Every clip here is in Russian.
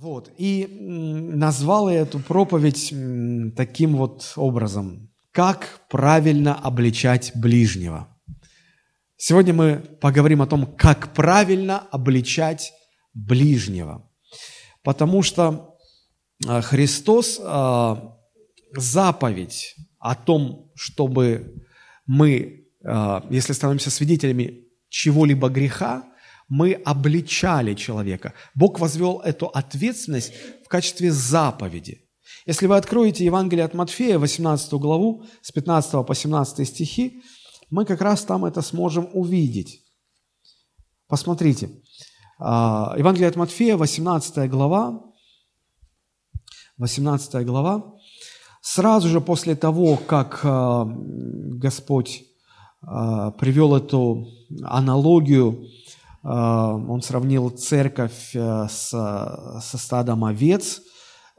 Вот. И назвал я эту проповедь таким вот образом. Как правильно обличать ближнего. Сегодня мы поговорим о том, как правильно обличать ближнего. Потому что а, Христос а, заповедь о том, чтобы мы, а, если становимся свидетелями чего-либо греха, мы обличали человека. Бог возвел эту ответственность в качестве заповеди. Если вы откроете Евангелие от Матфея, 18 главу, с 15 по 17 стихи, мы как раз там это сможем увидеть. Посмотрите. А, Евангелие от Матфея, 18 глава, 18 глава. Сразу же после того, как а, Господь а, привел эту аналогию он сравнил церковь э, с, со стадом овец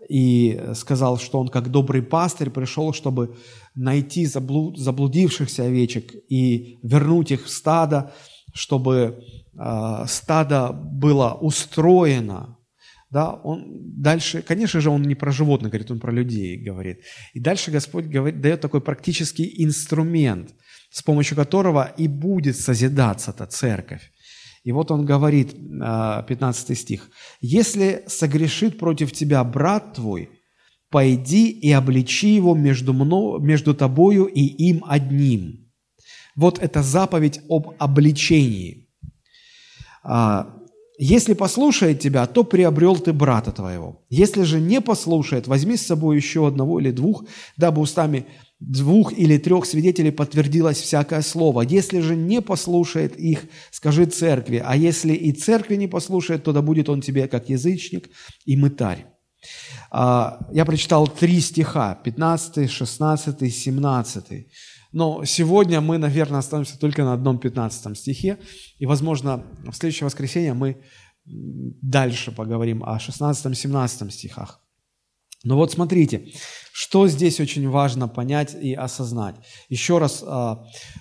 и сказал, что он как добрый пастырь пришел, чтобы найти заблудившихся овечек и вернуть их в стадо, чтобы а, стадо было устроено. Да, он дальше, конечно же, он не про животных говорит, он про людей говорит. И дальше Господь говорит, дает такой практический инструмент, с помощью которого и будет созидаться эта церковь. И вот он говорит, 15 а, стих, «Если согрешит против тебя брат твой, пойди и обличи его между, мно, между тобою и им одним». Вот это заповедь об обличении. А, «Если послушает тебя, то приобрел ты брата твоего. Если же не послушает, возьми с собой еще одного или двух, дабы устами двух или трех свидетелей подтвердилось всякое слово. Если же не послушает их, скажи церкви, а если и церкви не послушает, то да будет он тебе как язычник и мытарь. А, я прочитал три стиха, 15, 16, 17. Но сегодня мы, наверное, останемся только на одном 15 стихе, и, возможно, в следующее воскресенье мы дальше поговорим о 16-17 стихах. Но вот смотрите, что здесь очень важно понять и осознать. Еще раз э,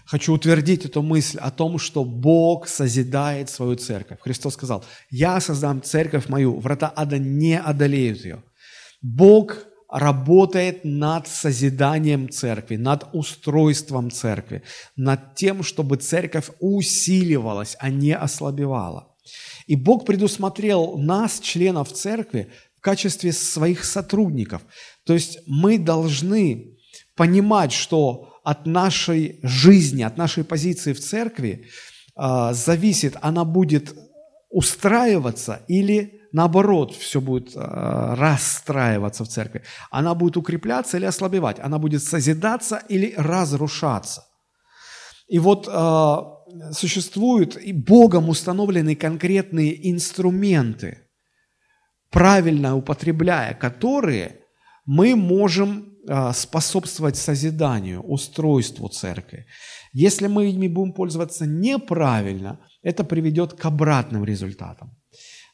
хочу утвердить эту мысль о том, что Бог созидает свою церковь. Христос сказал, я создам церковь мою, врата ада не одолеют ее. Бог работает над созиданием церкви, над устройством церкви, над тем, чтобы церковь усиливалась, а не ослабевала. И Бог предусмотрел нас, членов церкви, качестве своих сотрудников. То есть мы должны понимать, что от нашей жизни, от нашей позиции в церкви э, зависит, она будет устраиваться или наоборот все будет э, расстраиваться в церкви. Она будет укрепляться или ослабевать, она будет созидаться или разрушаться. И вот э, существуют и Богом установлены конкретные инструменты – правильно употребляя которые, мы можем а, способствовать созиданию, устройству церкви. Если мы ими будем пользоваться неправильно, это приведет к обратным результатам.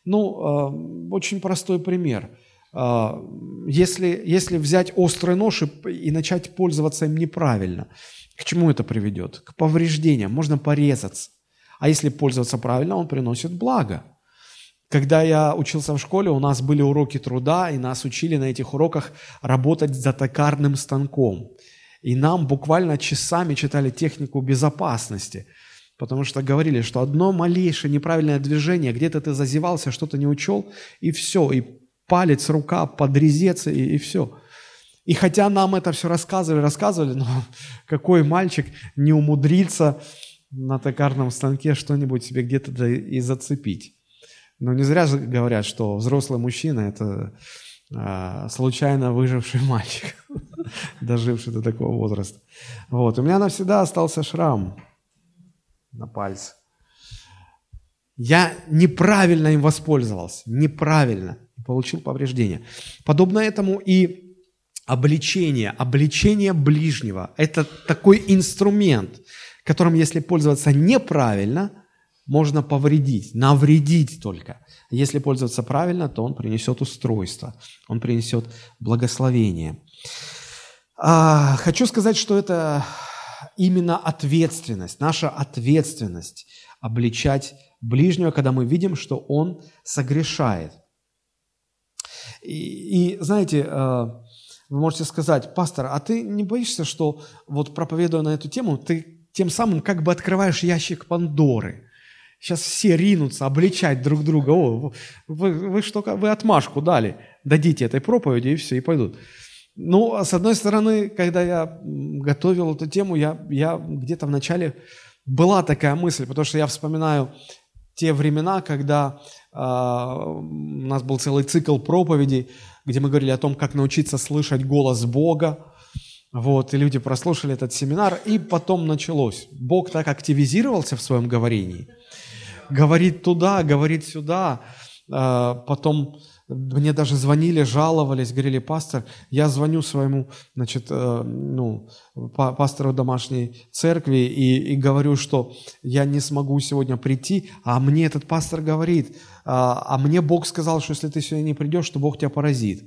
Ну, а, очень простой пример. А, если, если взять острый нож и, и начать пользоваться им неправильно, к чему это приведет? К повреждениям, можно порезаться. А если пользоваться правильно, он приносит благо – когда я учился в школе, у нас были уроки труда, и нас учили на этих уроках работать за токарным станком. И нам буквально часами читали технику безопасности, потому что говорили, что одно малейшее неправильное движение, где-то ты зазевался, что-то не учел, и все, и палец, рука подрезется, и, и все. И хотя нам это все рассказывали, рассказывали, но какой мальчик не умудрится на токарном станке что-нибудь себе где-то и зацепить. Но не зря говорят, что взрослый мужчина – это а, случайно выживший мальчик, доживший до такого возраста. Вот. У меня навсегда остался шрам на пальце. Я неправильно им воспользовался, неправильно, получил повреждение. Подобно этому и обличение, обличение ближнего – это такой инструмент, которым, если пользоваться неправильно – можно повредить, навредить только. Если пользоваться правильно, то он принесет устройство, он принесет благословение. А, хочу сказать, что это именно ответственность, наша ответственность обличать ближнего, когда мы видим, что он согрешает. И, и знаете, э, вы можете сказать, пастор, а ты не боишься, что вот проповедуя на эту тему, ты тем самым как бы открываешь ящик Пандоры? Сейчас все ринутся обличать друг друга. О, вы, вы что, вы отмашку дали, дадите этой проповеди и все, и пойдут. Ну, а с одной стороны, когда я готовил эту тему, я, я где-то в начале была такая мысль, потому что я вспоминаю те времена, когда э, у нас был целый цикл проповедей, где мы говорили о том, как научиться слышать голос Бога. Вот, и люди прослушали этот семинар, и потом началось. Бог так активизировался в своем говорении. Говорит туда, говорит сюда. Э, потом мне даже звонили, жаловались, говорили, пастор, я звоню своему, значит, э, ну, пастору домашней церкви и, и говорю, что я не смогу сегодня прийти, а мне этот пастор говорит, а, а мне Бог сказал, что если ты сегодня не придешь, то Бог тебя поразит.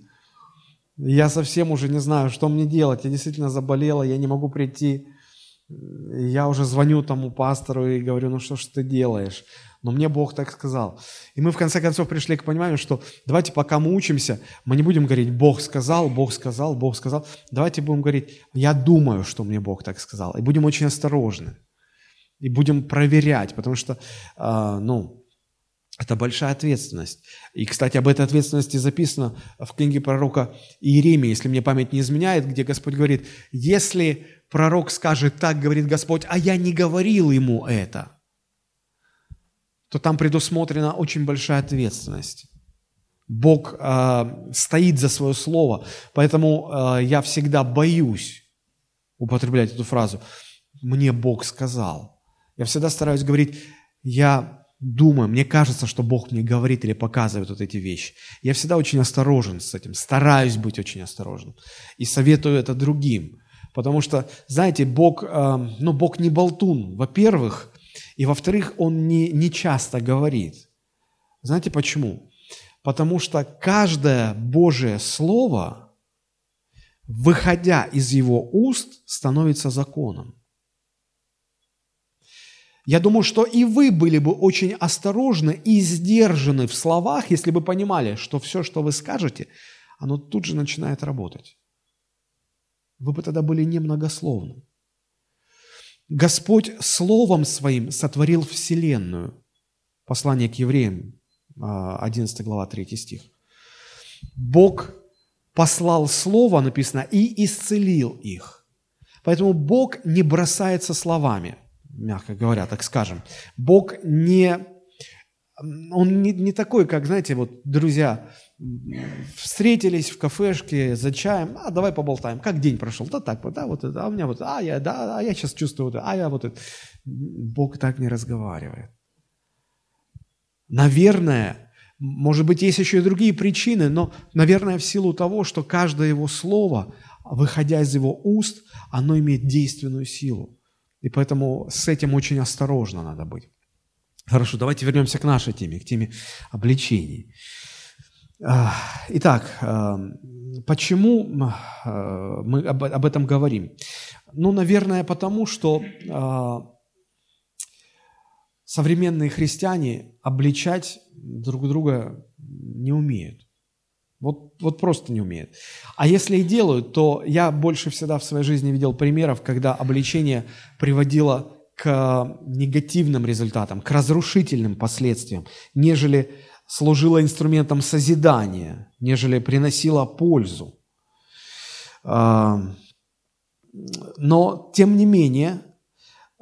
Я совсем уже не знаю, что мне делать, я действительно заболела, я не могу прийти. Я уже звоню тому пастору и говорю, ну что ж ты делаешь? Но мне Бог так сказал. И мы в конце концов пришли к пониманию, что давайте пока мы учимся, мы не будем говорить «Бог сказал», «Бог сказал», «Бог сказал». Давайте будем говорить «Я думаю, что мне Бог так сказал». И будем очень осторожны. И будем проверять, потому что, э, ну, это большая ответственность. И, кстати, об этой ответственности записано в книге пророка Иеремии, если мне память не изменяет, где Господь говорит, если пророк скажет так, говорит Господь, а я не говорил ему это – то там предусмотрена очень большая ответственность. Бог э, стоит за свое слово, поэтому э, я всегда боюсь употреблять эту фразу. Мне Бог сказал. Я всегда стараюсь говорить, я думаю, мне кажется, что Бог мне говорит или показывает вот эти вещи. Я всегда очень осторожен с этим, стараюсь быть очень осторожным. И советую это другим. Потому что, знаете, Бог, э, ну, Бог не болтун. Во-первых, и во-вторых, он не, не часто говорит. Знаете почему? Потому что каждое Божие Слово, выходя из его уст, становится законом. Я думаю, что и вы были бы очень осторожны и сдержаны в словах, если бы понимали, что все, что вы скажете, оно тут же начинает работать. Вы бы тогда были немногословны. Господь Словом Своим сотворил Вселенную. Послание к евреям, 11 а, глава, 3 стих. Бог послал Слово, написано, и исцелил их. Поэтому Бог не бросается словами, мягко говоря, так скажем. Бог не он не, не такой, как, знаете, вот друзья встретились в кафешке за чаем, а давай поболтаем, как день прошел, да так вот, да, вот это, а у меня вот, а я, да, а я сейчас чувствую, а я вот это. Бог так не разговаривает. Наверное, может быть, есть еще и другие причины, но, наверное, в силу того, что каждое его слово, выходя из его уст, оно имеет действенную силу. И поэтому с этим очень осторожно надо быть. Хорошо, давайте вернемся к нашей теме, к теме обличений. Итак, почему мы об этом говорим? Ну, наверное, потому что а, современные христиане обличать друг друга не умеют. Вот, вот просто не умеют. А если и делают, то я больше всегда в своей жизни видел примеров, когда обличение приводило к негативным результатам, к разрушительным последствиям, нежели служило инструментом созидания, нежели приносило пользу. А, но, тем не менее,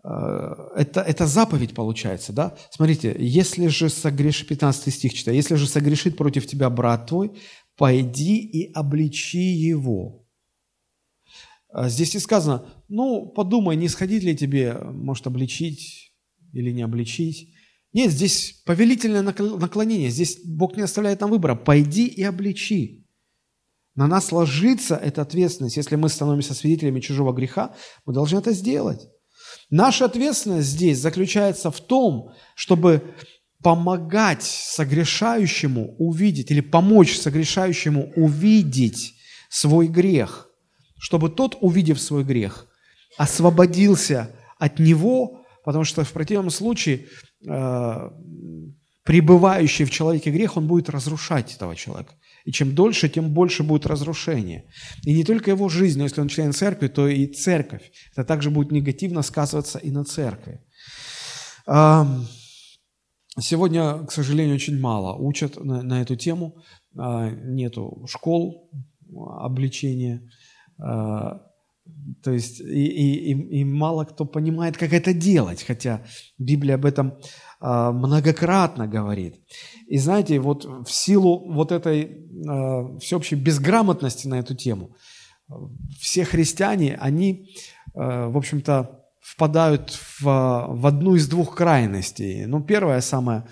а, это, это заповедь получается, да? Смотрите, если же согрешит, 15 стих читаю, если же согрешит против тебя брат твой, пойди и обличи его. А здесь и сказано, ну, подумай, не сходить ли тебе, может, обличить или не обличить. Нет, здесь повелительное наклонение, здесь Бог не оставляет нам выбора. Пойди и обличи. На нас ложится эта ответственность. Если мы становимся свидетелями чужого греха, мы должны это сделать. Наша ответственность здесь заключается в том, чтобы помогать согрешающему увидеть или помочь согрешающему увидеть свой грех чтобы тот, увидев свой грех, освободился от него, потому что в противном случае э, пребывающий в человеке грех, он будет разрушать этого человека. И чем дольше, тем больше будет разрушение. И не только его жизнь, но если он член церкви, то и церковь. Это также будет негативно сказываться и на церкви. Сегодня, к сожалению, очень мало учат на, эту тему. А, нету школ обличения. А, то есть и, и, и мало кто понимает, как это делать, хотя Библия об этом а, многократно говорит. И знаете, вот в силу вот этой всеобщей безграмотности на эту тему, все христиане, они, в общем-то, впадают в, в одну из двух крайностей. Ну, первая, самая,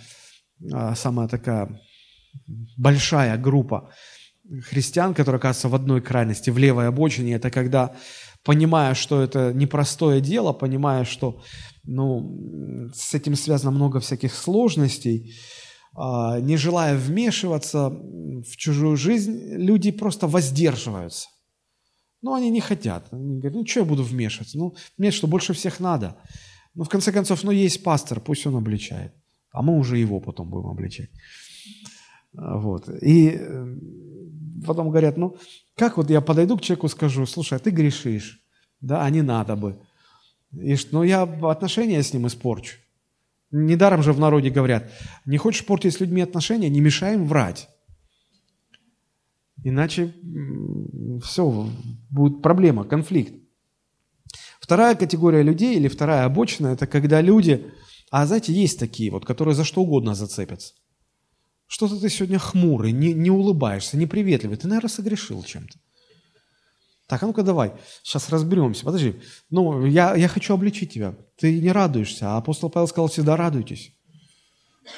а, самая такая большая группа христиан, которая оказывается в одной крайности, в левой обочине, это когда, понимая, что это непростое дело, понимая, что ну, с этим связано много всяких сложностей, а, не желая вмешиваться в чужую жизнь, люди просто воздерживаются. Но они не хотят. Они говорят, ну что я буду вмешиваться? Ну, мне что, больше всех надо? Ну, в конце концов, ну есть пастор, пусть он обличает. А мы уже его потом будем обличать. Вот. И э, потом говорят, ну, как вот я подойду к человеку, скажу, слушай, а ты грешишь, да, а не надо бы. И ну, я отношения с ним испорчу. Недаром же в народе говорят, не хочешь портить с людьми отношения, не мешаем врать. Иначе все, будет проблема, конфликт. Вторая категория людей или вторая обочина – это когда люди, а знаете, есть такие вот, которые за что угодно зацепятся. Что-то ты сегодня хмурый, не, не улыбаешься, неприветливый. Ты, наверное, согрешил чем-то. Так, а ну-ка давай, сейчас разберемся. Подожди, ну, я, я хочу обличить тебя. Ты не радуешься, а апостол Павел сказал, всегда радуйтесь.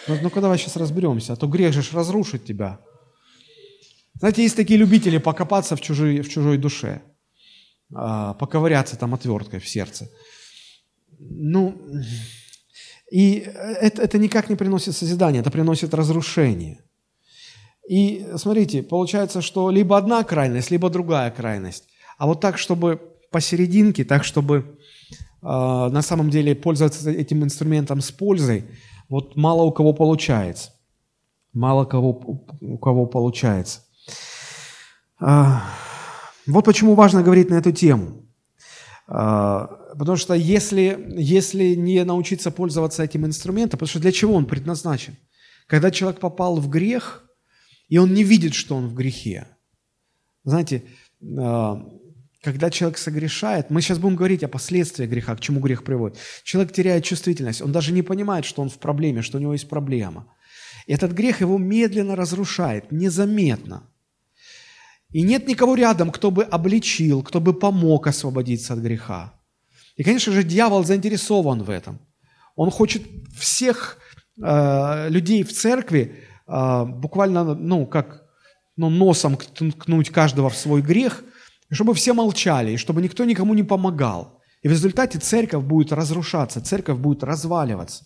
Ну, ну-ка давай сейчас разберемся, а то грех же разрушит тебя. Знаете, есть такие любители покопаться в чужой, в чужой душе, а, поковыряться там отверткой в сердце. Ну, и это, это никак не приносит созидания, это приносит разрушение. И смотрите, получается, что либо одна крайность, либо другая крайность. А вот так, чтобы посерединке, так, чтобы э, на самом деле пользоваться этим инструментом с пользой, вот мало у кого получается. Мало кого, у кого получается. А, вот почему важно говорить на эту тему. А, потому что если, если не научиться пользоваться этим инструментом, потому что для чего он предназначен? Когда человек попал в грех, и он не видит, что он в грехе. Знаете, а, когда человек согрешает, мы сейчас будем говорить о последствиях греха, к чему грех приводит. Человек теряет чувствительность, он даже не понимает, что он в проблеме, что у него есть проблема. И этот грех его медленно разрушает, незаметно – и нет никого рядом, кто бы обличил, кто бы помог освободиться от греха. И, конечно же, дьявол заинтересован в этом. Он хочет всех э, людей в церкви э, буквально, ну, как ну, носом ткнуть каждого в свой грех, чтобы все молчали, и чтобы никто никому не помогал. И в результате церковь будет разрушаться, церковь будет разваливаться.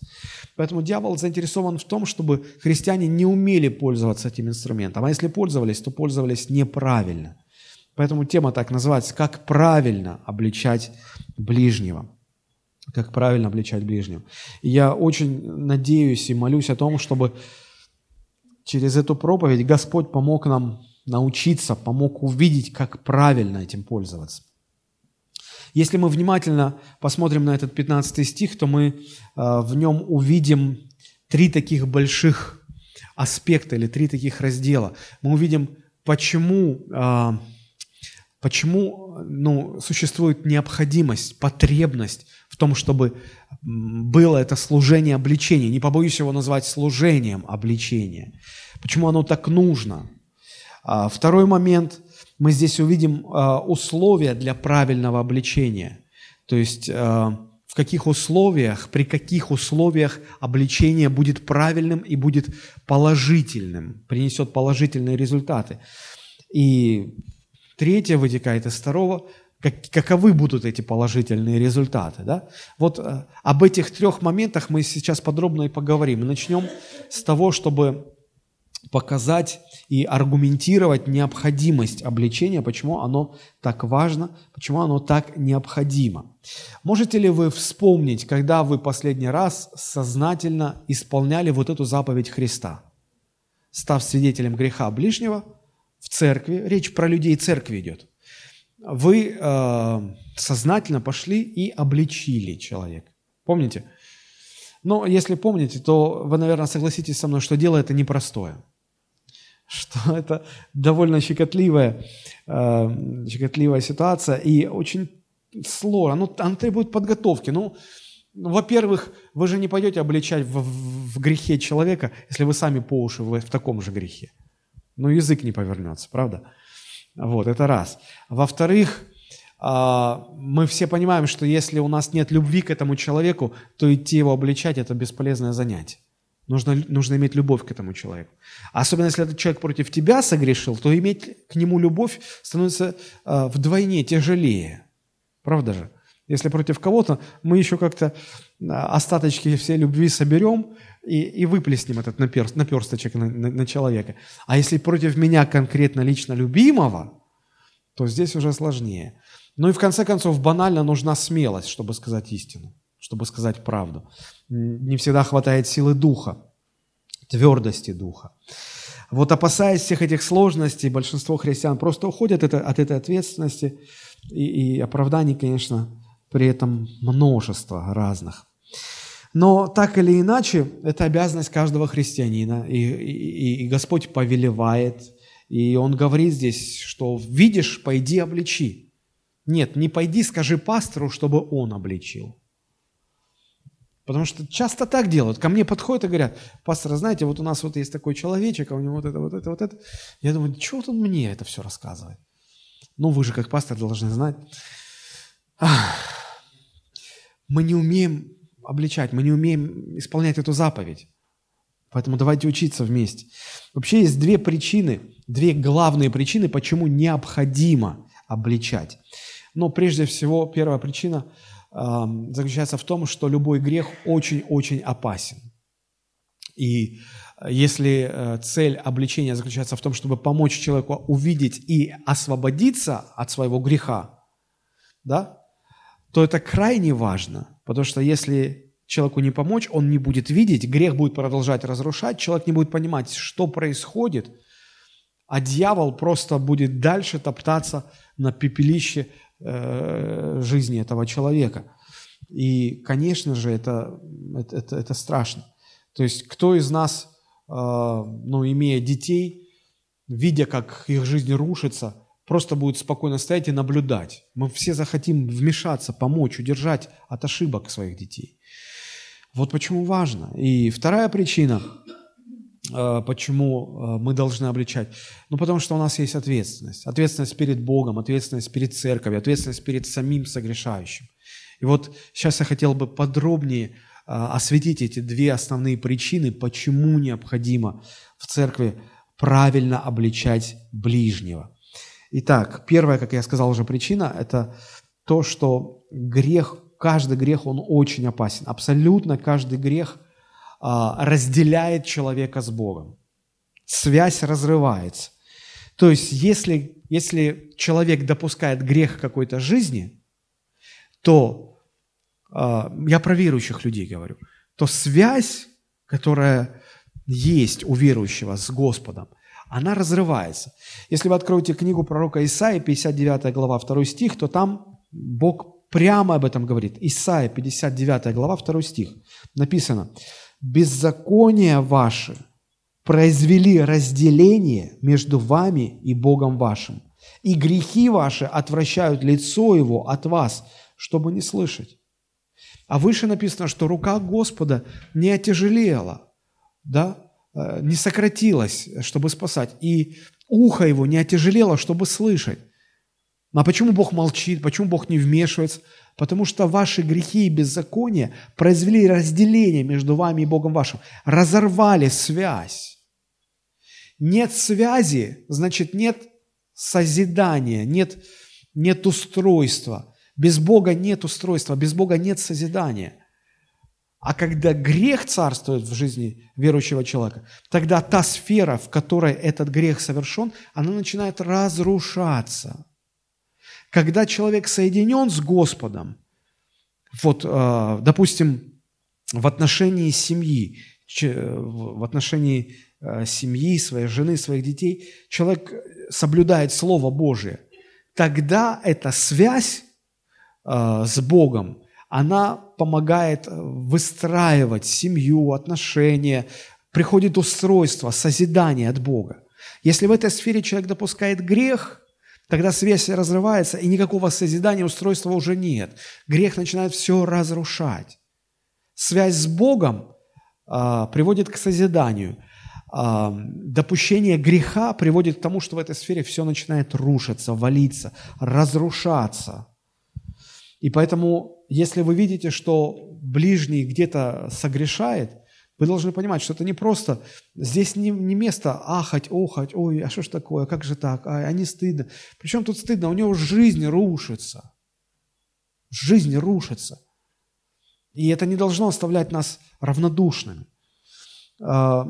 Поэтому дьявол заинтересован в том, чтобы христиане не умели пользоваться этим инструментом. А если пользовались, то пользовались неправильно. Поэтому тема так называется «Как правильно обличать ближнего». Как правильно обличать ближнего. Я очень надеюсь и молюсь о том, чтобы через эту проповедь Господь помог нам научиться, помог увидеть, как правильно этим пользоваться. Если мы внимательно посмотрим на этот 15 стих, то мы э, в нем увидим три таких больших аспекта или три таких раздела. Мы увидим, почему, э, почему ну, существует необходимость, потребность в том, чтобы было это служение обличения. Не побоюсь его назвать служением обличения. Почему оно так нужно? А второй момент – мы здесь увидим а, условия для правильного обличения. То есть а, в каких условиях, при каких условиях обличение будет правильным и будет положительным, принесет положительные результаты. И третье вытекает из второго, как, каковы будут эти положительные результаты. Да? Вот а, об этих трех моментах мы сейчас подробно и поговорим. Мы начнем с того, чтобы показать и аргументировать необходимость обличения, почему оно так важно, почему оно так необходимо. Можете ли вы вспомнить, когда вы последний раз сознательно исполняли вот эту заповедь Христа? Став свидетелем греха ближнего, церкви, речь про людей церкви идет, вы э, сознательно пошли и обличили человека. Помните? Но если помните, то вы, наверное, согласитесь со мной, что дело это непростое. Что это довольно щекотливая, э, щекотливая ситуация и очень сложно. Ну, она требует подготовки. Ну, во-первых, вы же не пойдете обличать в, в, в грехе человека, если вы сами по уши в, в таком же грехе. Ну, язык не повернется, правда? Вот, это раз. Во-вторых, а, мы все понимаем, что если у нас нет любви к этому человеку, то идти его обличать – это бесполезное занятие. Нужно, нужно иметь любовь к этому человеку. Особенно если этот человек против тебя согрешил, то иметь к нему любовь становится э, вдвойне тяжелее. Правда же? Если против кого-то, мы еще как-то остаточки всей любви соберем и, и выплеснем этот наперст, наперсточек на, на, на человека. А если против меня конкретно лично любимого, то здесь уже сложнее. Ну и в конце концов, банально нужна смелость, чтобы сказать истину, чтобы сказать правду. Не всегда хватает силы духа, твердости духа. Вот опасаясь всех этих сложностей, большинство христиан просто уходят это, от этой ответственности, и, и оправданий, конечно, при этом множество разных. Но так или иначе, это обязанность каждого христианина, и, и, и Господь повелевает, и Он говорит здесь, что видишь, пойди обличи. Нет, не пойди, скажи пастору, чтобы он обличил. Потому что часто так делают. Ко мне подходят и говорят, пастор, знаете, вот у нас вот есть такой человечек, а у него вот это, вот это, вот это. Я думаю, чего он мне это все рассказывает? Ну, вы же как пастор должны знать. Мы не умеем обличать, мы не умеем исполнять эту заповедь. Поэтому давайте учиться вместе. Вообще есть две причины, две главные причины, почему необходимо обличать. Но прежде всего, первая причина э, заключается в том, что любой грех очень-очень опасен. И если э, цель обличения заключается в том, чтобы помочь человеку увидеть и освободиться от своего греха, да, то это крайне важно, потому что если человеку не помочь, он не будет видеть, грех будет продолжать разрушать, человек не будет понимать, что происходит, а дьявол просто будет дальше топтаться на пепелище Э, жизни этого человека. И, конечно же, это, это, это, это страшно. То есть кто из нас, э, ну, имея детей, видя, как их жизнь рушится, просто будет спокойно стоять и наблюдать. Мы все захотим вмешаться, помочь, удержать от ошибок своих детей. Вот почему важно. И вторая причина – Э, почему э, мы должны обличать? Ну, потому что у нас есть ответственность. Ответственность перед Богом, ответственность перед церковью, ответственность перед самим согрешающим. И вот сейчас я хотел бы подробнее э, осветить эти две основные причины, почему необходимо в церкви правильно обличать ближнего. Итак, первая, как я сказал уже, причина – это то, что грех, каждый грех, он очень опасен. Абсолютно каждый грех – а, разделяет человека с Богом. Связь разрывается. То есть, если, если человек допускает грех какой-то жизни, то, а, я про верующих людей говорю, то связь, которая есть у верующего с Господом, она разрывается. Если вы откроете книгу пророка Исаия, 59 глава, 2 стих, то там Бог прямо об этом говорит. Исаия, 59 глава, 2 стих. Написано, беззакония ваши произвели разделение между вами и Богом вашим, и грехи ваши отвращают лицо Его от вас, чтобы не слышать. А выше написано, что рука Господа не отяжелела, да, не сократилась, чтобы спасать, и ухо Его не отяжелело, чтобы слышать. А почему Бог молчит, почему Бог не вмешивается? Потому что ваши грехи и беззакония произвели разделение между вами и Богом вашим, разорвали связь. Нет связи, значит нет созидания, нет, нет устройства. Без Бога нет устройства, без Бога нет созидания. А когда грех царствует в жизни верующего человека, тогда та сфера, в которой этот грех совершен, она начинает разрушаться – когда человек соединен с Господом, вот, а, допустим, в отношении семьи, в отношении э, семьи, своей жены, своих детей, человек соблюдает Слово Божие, тогда эта связь э, с Богом, она помогает выстраивать семью, отношения, приходит устройство, созидание от Бога. Если в этой сфере человек допускает грех, тогда связь разрывается, и никакого созидания, устройства уже нет. Грех начинает все разрушать. Связь с Богом а, приводит к созиданию. А, допущение греха приводит к тому, что в этой сфере все начинает рушиться, валиться, разрушаться. И поэтому, если вы видите, что ближний где-то согрешает, вы должны понимать, что это не просто, здесь не, не место ахать, охать, ой, а что ж такое, как же так, а, а не стыдно. Причем тут стыдно, у него жизнь рушится. Жизнь рушится. И это не должно оставлять нас равнодушными. А,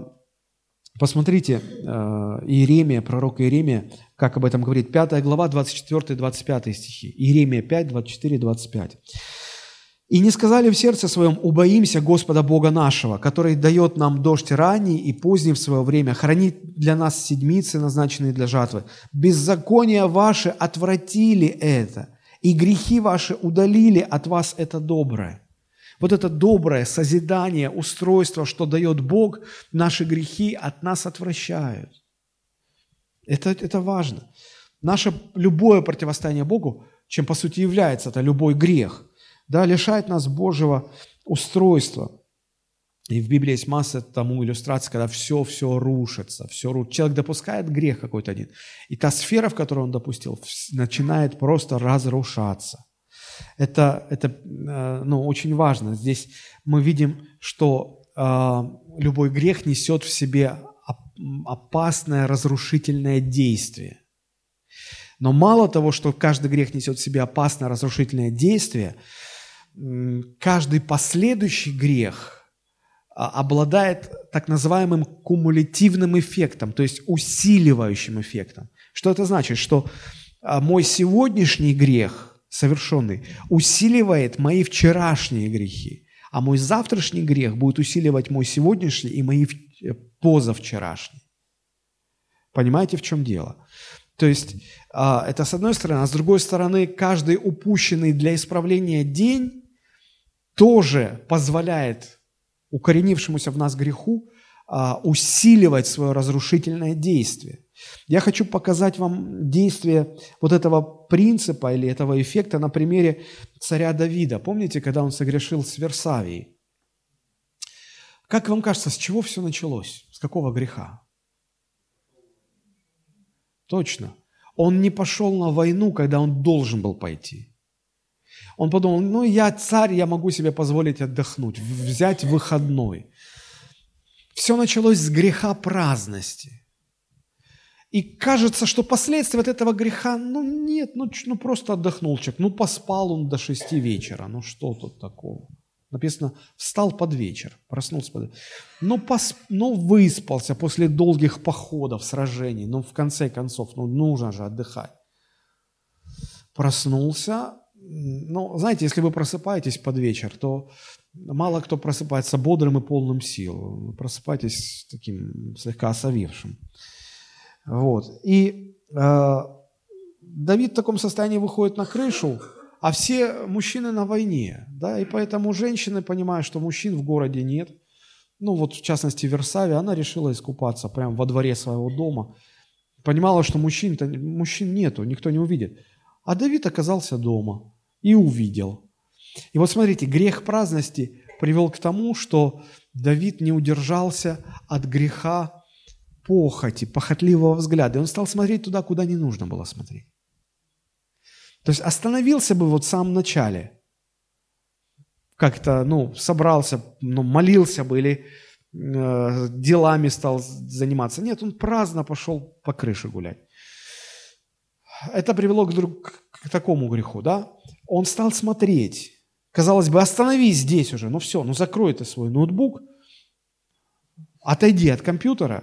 посмотрите, а, Иеремия, пророк Иеремия, как об этом говорит, 5 глава, 24-25 стихи. Иеремия 5, 24, 25. «И не сказали в сердце своем, убоимся Господа Бога нашего, который дает нам дождь ранний и поздний в свое время, хранит для нас седмицы, назначенные для жатвы. Беззакония ваши отвратили это, и грехи ваши удалили от вас это доброе». Вот это доброе созидание, устройство, что дает Бог, наши грехи от нас отвращают. Это, это важно. Наше любое противостояние Богу, чем по сути является это любой грех, да, лишает нас Божьего устройства. И в Библии есть масса тому иллюстраций, когда все-все рушится, все рушится. Человек допускает грех какой-то один, и та сфера, в которой он допустил, начинает просто разрушаться. Это, это э, ну, очень важно. Здесь мы видим, что э, любой грех несет в себе опасное разрушительное действие. Но мало того, что каждый грех несет в себе опасное разрушительное действие, каждый последующий грех а, обладает так называемым кумулятивным эффектом, то есть усиливающим эффектом. Что это значит? Что а, мой сегодняшний грех – совершенный, усиливает мои вчерашние грехи, а мой завтрашний грех будет усиливать мой сегодняшний и мои э, позавчерашние. Понимаете, в чем дело? То есть а, это с одной стороны, а с другой стороны, каждый упущенный для исправления день тоже позволяет укоренившемуся в нас греху а, усиливать свое разрушительное действие. Я хочу показать вам действие вот этого принципа или этого эффекта на примере царя Давида. Помните, когда он согрешил с Версавией? Как вам кажется, с чего все началось? С какого греха? Точно. Он не пошел на войну, когда он должен был пойти. Он подумал, ну я царь, я могу себе позволить отдохнуть, взять выходной. Все началось с греха праздности – и кажется, что последствия от этого греха, ну нет, ну, ну просто отдохнул человек, ну поспал он до шести вечера, ну что тут такого? Написано, встал под вечер, проснулся под Ну, пос... ну выспался после долгих походов, сражений, ну в конце концов, ну нужно же отдыхать. Проснулся, ну, знаете, если вы просыпаетесь под вечер, то мало кто просыпается бодрым и полным сил. Вы просыпаетесь таким слегка осовевшим. Вот. И э, Давид в таком состоянии выходит на крышу, а все мужчины на войне. Да? И поэтому женщины, понимая, что мужчин в городе нет, ну вот в частности в Версаве, она решила искупаться прямо во дворе своего дома. Понимала, что мужчин, мужчин нету, никто не увидит. А Давид оказался дома и увидел. И вот смотрите, грех праздности привел к тому, что Давид не удержался от греха похоти, похотливого взгляда. И он стал смотреть туда, куда не нужно было смотреть. То есть остановился бы вот в самом начале, как-то, ну, собрался, ну, молился бы или э, делами стал заниматься. Нет, он праздно пошел по крыше гулять. Это привело к, друг, к такому греху, да? Он стал смотреть. Казалось бы, остановись здесь уже, ну все, ну закрой ты свой ноутбук, отойди от компьютера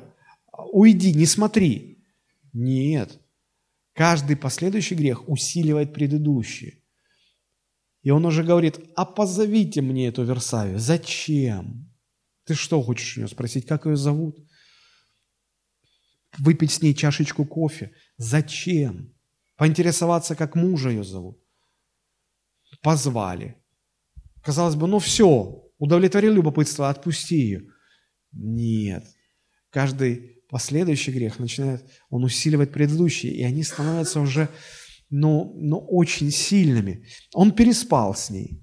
уйди, не смотри. Нет. Каждый последующий грех усиливает предыдущий. И он уже говорит, а позовите мне эту Версавию. Зачем? Ты что хочешь у нее спросить, как ее зовут? выпить с ней чашечку кофе. Зачем? Поинтересоваться, как мужа ее зовут. Позвали. Казалось бы, ну все, удовлетворил любопытство, отпусти ее. Нет. Каждый последующий грех начинает, он усиливает предыдущий, и они становятся уже, ну, ну, очень сильными. Он переспал с ней.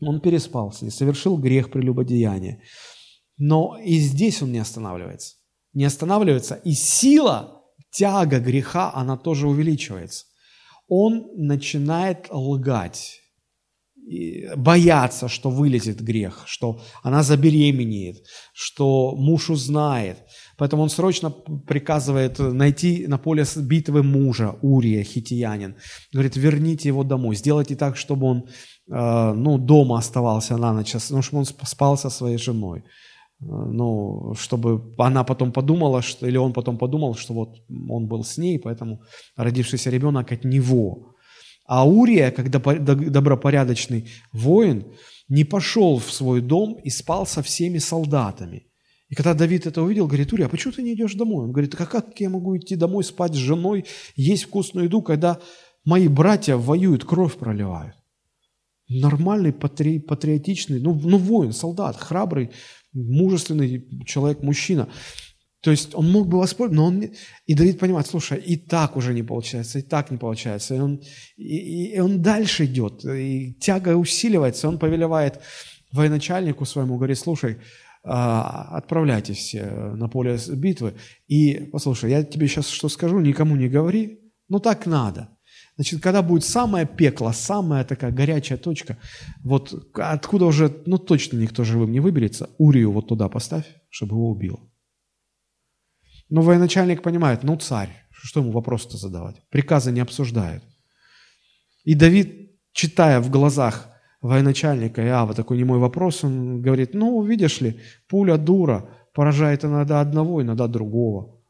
Он переспал с ней, совершил грех прелюбодеяния. Но и здесь он не останавливается. Не останавливается. И сила, тяга греха, она тоже увеличивается. Он начинает лгать, бояться, что вылезет грех, что она забеременеет, что муж узнает. Поэтому он срочно приказывает найти на поле битвы мужа, Урия, хитиянин. Говорит, верните его домой, сделайте так, чтобы он э, ну, дома оставался на ночь, ну, чтобы он спал со своей женой ну, чтобы она потом подумала, что, или он потом подумал, что вот он был с ней, поэтому родившийся ребенок от него. А Урия, когда добропорядочный воин, не пошел в свой дом и спал со всеми солдатами. И когда Давид это увидел, говорит, Урия, а почему ты не идешь домой? Он говорит, а как я могу идти домой, спать с женой, есть вкусную еду, когда мои братья воюют, кровь проливают? Нормальный, патри, патриотичный, ну, ну воин, солдат, храбрый, мужественный человек, мужчина. То есть он мог бы воспользоваться, но он... И Давид понимает, слушай, и так уже не получается, и так не получается. И он, и, и он дальше идет, и тяга усиливается. Он повелевает военачальнику своему, говорит, слушай, а, отправляйтесь все на поле битвы. И, послушай, я тебе сейчас что скажу, никому не говори, но так надо. Значит, когда будет самое пекло, самая такая горячая точка, вот откуда уже, ну точно никто живым не выберется, Урию вот туда поставь, чтобы его убил. Но военачальник понимает, ну царь, что ему вопрос-то задавать? Приказы не обсуждают. И Давид, читая в глазах военачальника Иава такой немой вопрос, он говорит, ну, видишь ли, пуля дура поражает иногда одного, иногда другого.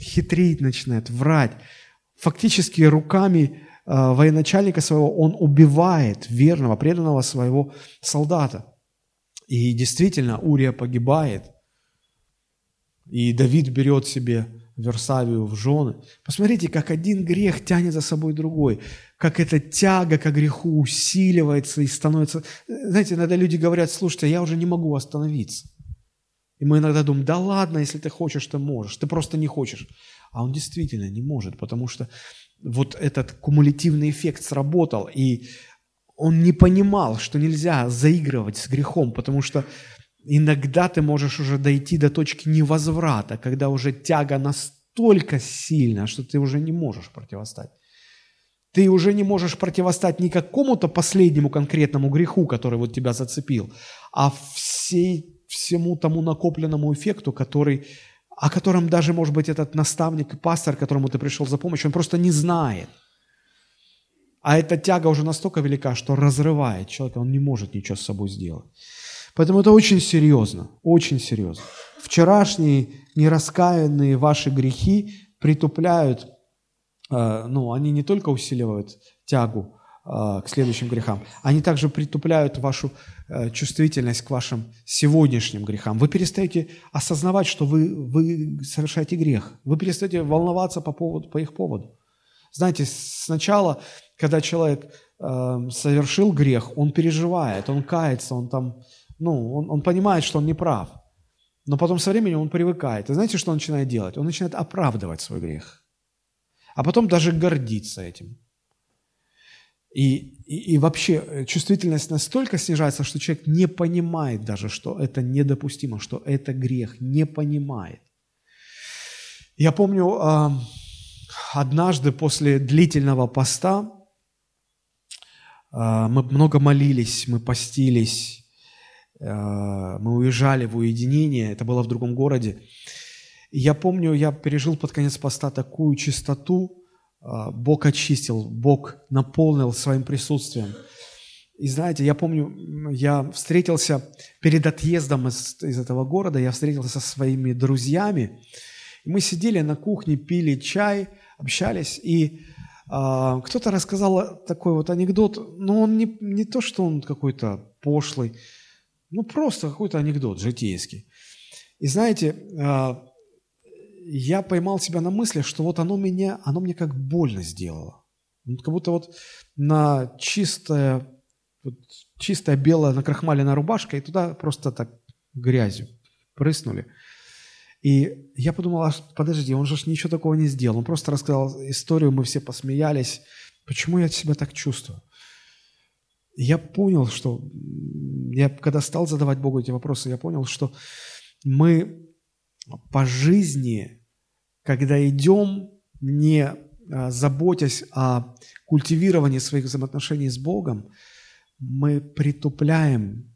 Хитрить начинает, врать фактически руками э, военачальника своего он убивает верного, преданного своего солдата. И действительно, Урия погибает. И Давид берет себе Версавию в жены. Посмотрите, как один грех тянет за собой другой, как эта тяга к греху усиливается и становится... Знаете, иногда люди говорят, слушайте, я уже не могу остановиться. И мы иногда думаем, да ладно, если ты хочешь, ты можешь, ты просто не хочешь. А он действительно не может, потому что вот этот кумулятивный эффект сработал, и он не понимал, что нельзя заигрывать с грехом, потому что иногда ты можешь уже дойти до точки невозврата, когда уже тяга настолько сильна, что ты уже не можешь противостать. Ты уже не можешь противостать не какому-то последнему конкретному греху, который вот тебя зацепил, а всей, всему тому накопленному эффекту, который о котором даже, может быть, этот наставник, пастор, к которому ты пришел за помощью, он просто не знает. А эта тяга уже настолько велика, что разрывает человека, он не может ничего с собой сделать. Поэтому это очень серьезно, очень серьезно. Вчерашние нераскаянные ваши грехи притупляют, э, ну, они не только усиливают тягу Э, к следующим грехам. Они также притупляют вашу э, чувствительность к вашим сегодняшним грехам. Вы перестаете осознавать, что вы, вы совершаете грех. Вы перестаете волноваться по, поводу, по их поводу. Знаете, сначала, когда человек совершил грех, он переживает, он кается, он там, ну, он, он понимает, что он не прав. Но потом со временем он привыкает. И знаете, что он начинает делать? Он начинает оправдывать свой грех. А потом даже гордиться этим. И, и, и вообще э, чувствительность настолько снижается, что человек не понимает даже, что это недопустимо, что это грех, не понимает. Я помню, однажды после длительного поста а, мы много молились, мы постились, а, мы уезжали в уединение, это было в другом городе. Я помню, я пережил под конец поста такую чистоту, а, Бог очистил, Бог наполнил своим присутствием. И знаете, я помню, я встретился перед отъездом из, из этого города, я встретился со своими друзьями, и мы сидели на кухне, пили чай, общались, и а, кто-то рассказал такой вот анекдот, но он не, не то, что он какой-то пошлый, ну просто какой-то анекдот житейский. И знаете, а, я поймал себя на мысли, что вот оно, меня, оно мне как больно сделало. Как будто вот на чистое, вот чистая белая накрахмаленная рубашка, и туда просто так грязью прыснули. И я подумал, а подожди, он же ничего такого не сделал. Он просто рассказал историю, мы все посмеялись. Почему я себя так чувствую? Я понял, что я когда стал задавать Богу эти вопросы, я понял, что мы по жизни, когда идем, не а, заботясь о культивировании своих взаимоотношений с Богом, мы притупляем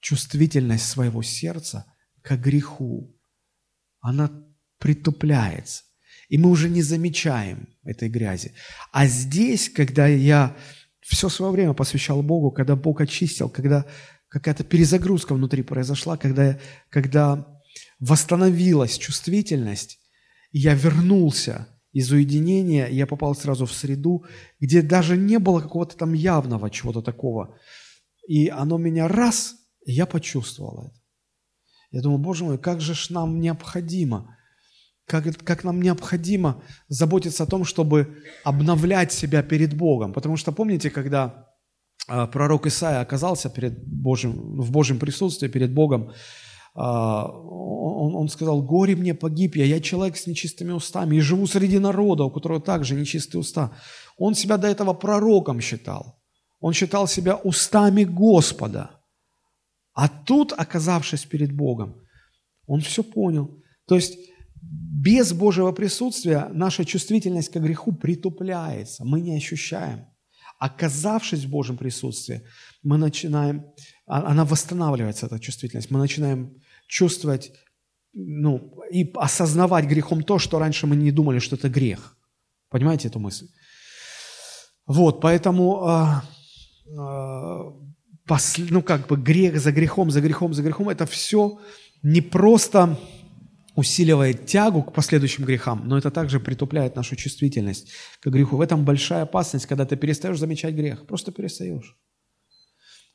чувствительность своего сердца к греху. Она притупляется. И мы уже не замечаем этой грязи. А здесь, когда я все свое время посвящал Богу, когда Бог очистил, когда какая-то перезагрузка внутри произошла, когда, когда восстановилась чувствительность, и я вернулся из уединения, я попал сразу в среду, где даже не было какого-то там явного чего-то такого. И оно меня раз, и я почувствовал это. Я думаю, Боже мой, как же ж нам необходимо, как, как нам необходимо заботиться о том, чтобы обновлять себя перед Богом. Потому что помните, когда а, пророк Исаия оказался перед Божьим, в Божьем присутствии, перед Богом, а, он, он сказал, горе мне погиб я, я человек с нечистыми устами и живу среди народа, у которого также нечистые уста. Он себя до этого пророком считал. Он считал себя устами Господа. А тут, оказавшись перед Богом, он все понял. То есть без Божьего присутствия наша чувствительность к греху притупляется, мы не ощущаем. Оказавшись в Божьем присутствии, мы начинаем, а, она восстанавливается, эта чувствительность, мы начинаем чувствовать ну, и осознавать грехом то, что раньше мы не думали, что это грех. Понимаете эту мысль? Вот, поэтому, э, э, пос, ну, как бы грех за грехом, за грехом, за грехом, это все не просто усиливает тягу к последующим грехам, но это также притупляет нашу чувствительность к греху. В этом большая опасность, когда ты перестаешь замечать грех. Просто перестаешь.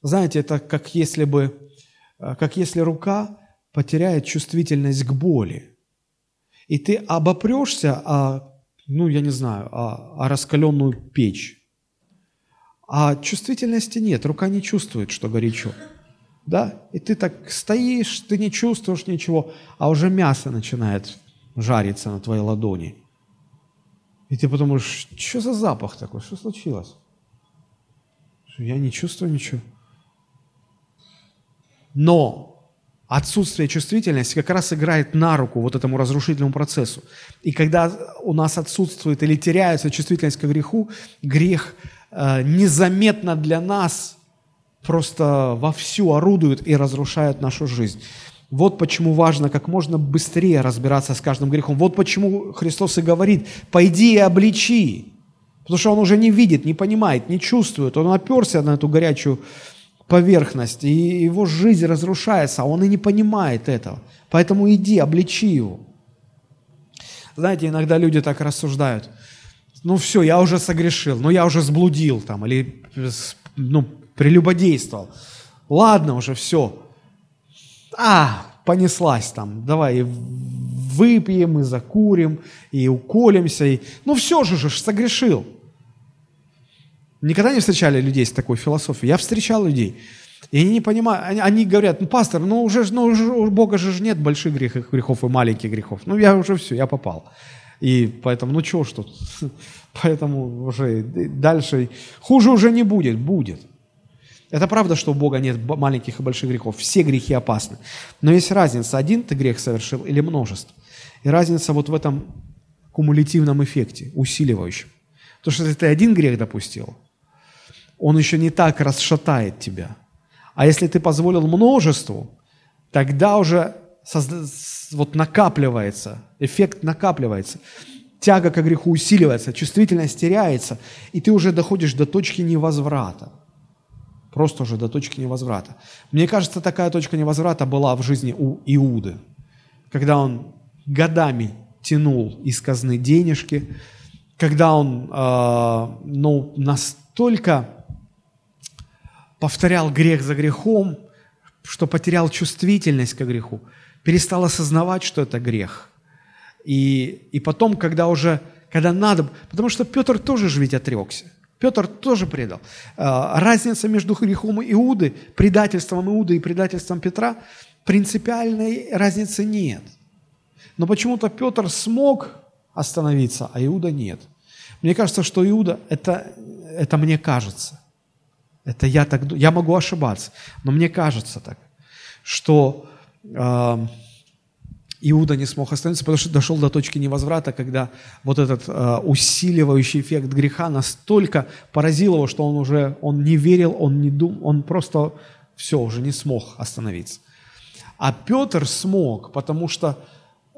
Знаете, это как если бы, э, как если рука потеряет чувствительность к боли. И ты обопрешься о, ну, я не знаю, о, о раскаленную печь. А чувствительности нет, рука не чувствует, что горячо да, и ты так стоишь, ты не чувствуешь ничего, а уже мясо начинает жариться на твоей ладони. И ты подумаешь, что за запах такой, что случилось? Я не чувствую ничего. Но отсутствие чувствительности как раз играет на руку вот этому разрушительному процессу. И когда у нас отсутствует или теряется чувствительность к греху, грех э, незаметно для нас просто вовсю орудуют и разрушают нашу жизнь. Вот почему важно как можно быстрее разбираться с каждым грехом. Вот почему Христос и говорит, пойди и обличи. Потому что он уже не видит, не понимает, не чувствует. Он оперся на эту горячую поверхность, и его жизнь разрушается, а он и не понимает этого. Поэтому иди, обличи его. Знаете, иногда люди так рассуждают. Ну все, я уже согрешил, ну я уже сблудил там, или ну, прелюбодействовал. Ладно уже, все. А, понеслась там, давай выпьем, и закурим, и уколемся, и... Ну все же же, согрешил. Никогда не встречали людей с такой философией. Я встречал людей. И они не понимают, они, они говорят, ну, пастор, ну уже, ну, уже у Бога же нет больших грехов, грехов и маленьких грехов. Ну, я уже все, я попал. И поэтому, ну, чего ж тут? Поэтому уже дальше хуже уже не будет, будет. Это правда, что у Бога нет маленьких и больших грехов. Все грехи опасны. Но есть разница, один ты грех совершил или множество. И разница вот в этом кумулятивном эффекте, усиливающем. Потому что если ты один грех допустил, он еще не так расшатает тебя. А если ты позволил множеству, тогда уже вот накапливается, эффект накапливается. Тяга к греху усиливается, чувствительность теряется, и ты уже доходишь до точки невозврата. Просто уже до точки невозврата. Мне кажется, такая точка невозврата была в жизни у Иуды, когда он годами тянул из казны денежки, когда он э, ну, настолько повторял грех за грехом, что потерял чувствительность к греху, перестал осознавать, что это грех. И, и потом, когда уже, когда надо, потому что Петр тоже же ведь отрекся. Петр тоже предал. А, разница между грехом Иуды, предательством Иуды и предательством Петра, принципиальной разницы нет. Но почему-то Петр смог остановиться, а Иуда нет. Мне кажется, что Иуда, это, это мне кажется. Это я так, я могу ошибаться, но мне кажется так, что э, Иуда не смог остановиться, потому что дошел до точки невозврата, когда вот этот э, усиливающий эффект греха настолько поразил его, что он уже он не верил, он не думал, он просто все, уже не смог остановиться. А Петр смог, потому что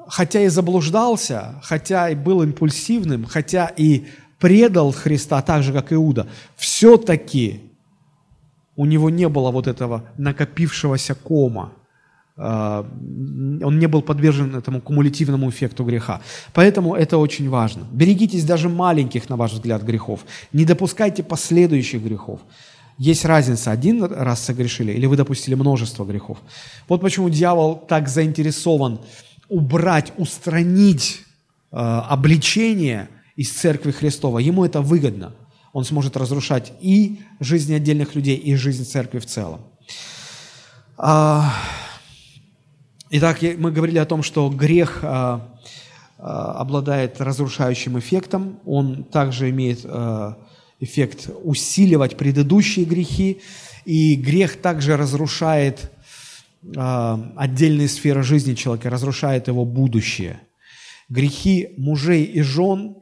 хотя и заблуждался, хотя и был импульсивным, хотя и предал Христа так же, как Иуда, все-таки у него не было вот этого накопившегося кома – он не был подвержен этому кумулятивному эффекту греха. Поэтому это очень важно. Берегитесь даже маленьких, на ваш взгляд, грехов. Не допускайте последующих грехов. Есть разница, один раз согрешили или вы допустили множество грехов. Вот почему дьявол так заинтересован убрать, устранить э, обличение из Церкви Христова. Ему это выгодно. Он сможет разрушать и жизнь отдельных людей, и жизнь Церкви в целом. А, Итак, мы говорили о том, что грех а, а, обладает разрушающим эффектом, он также имеет а, эффект усиливать предыдущие грехи, и грех также разрушает отдельные сферы жизни человека, разрушает его будущее. Грехи мужей и жен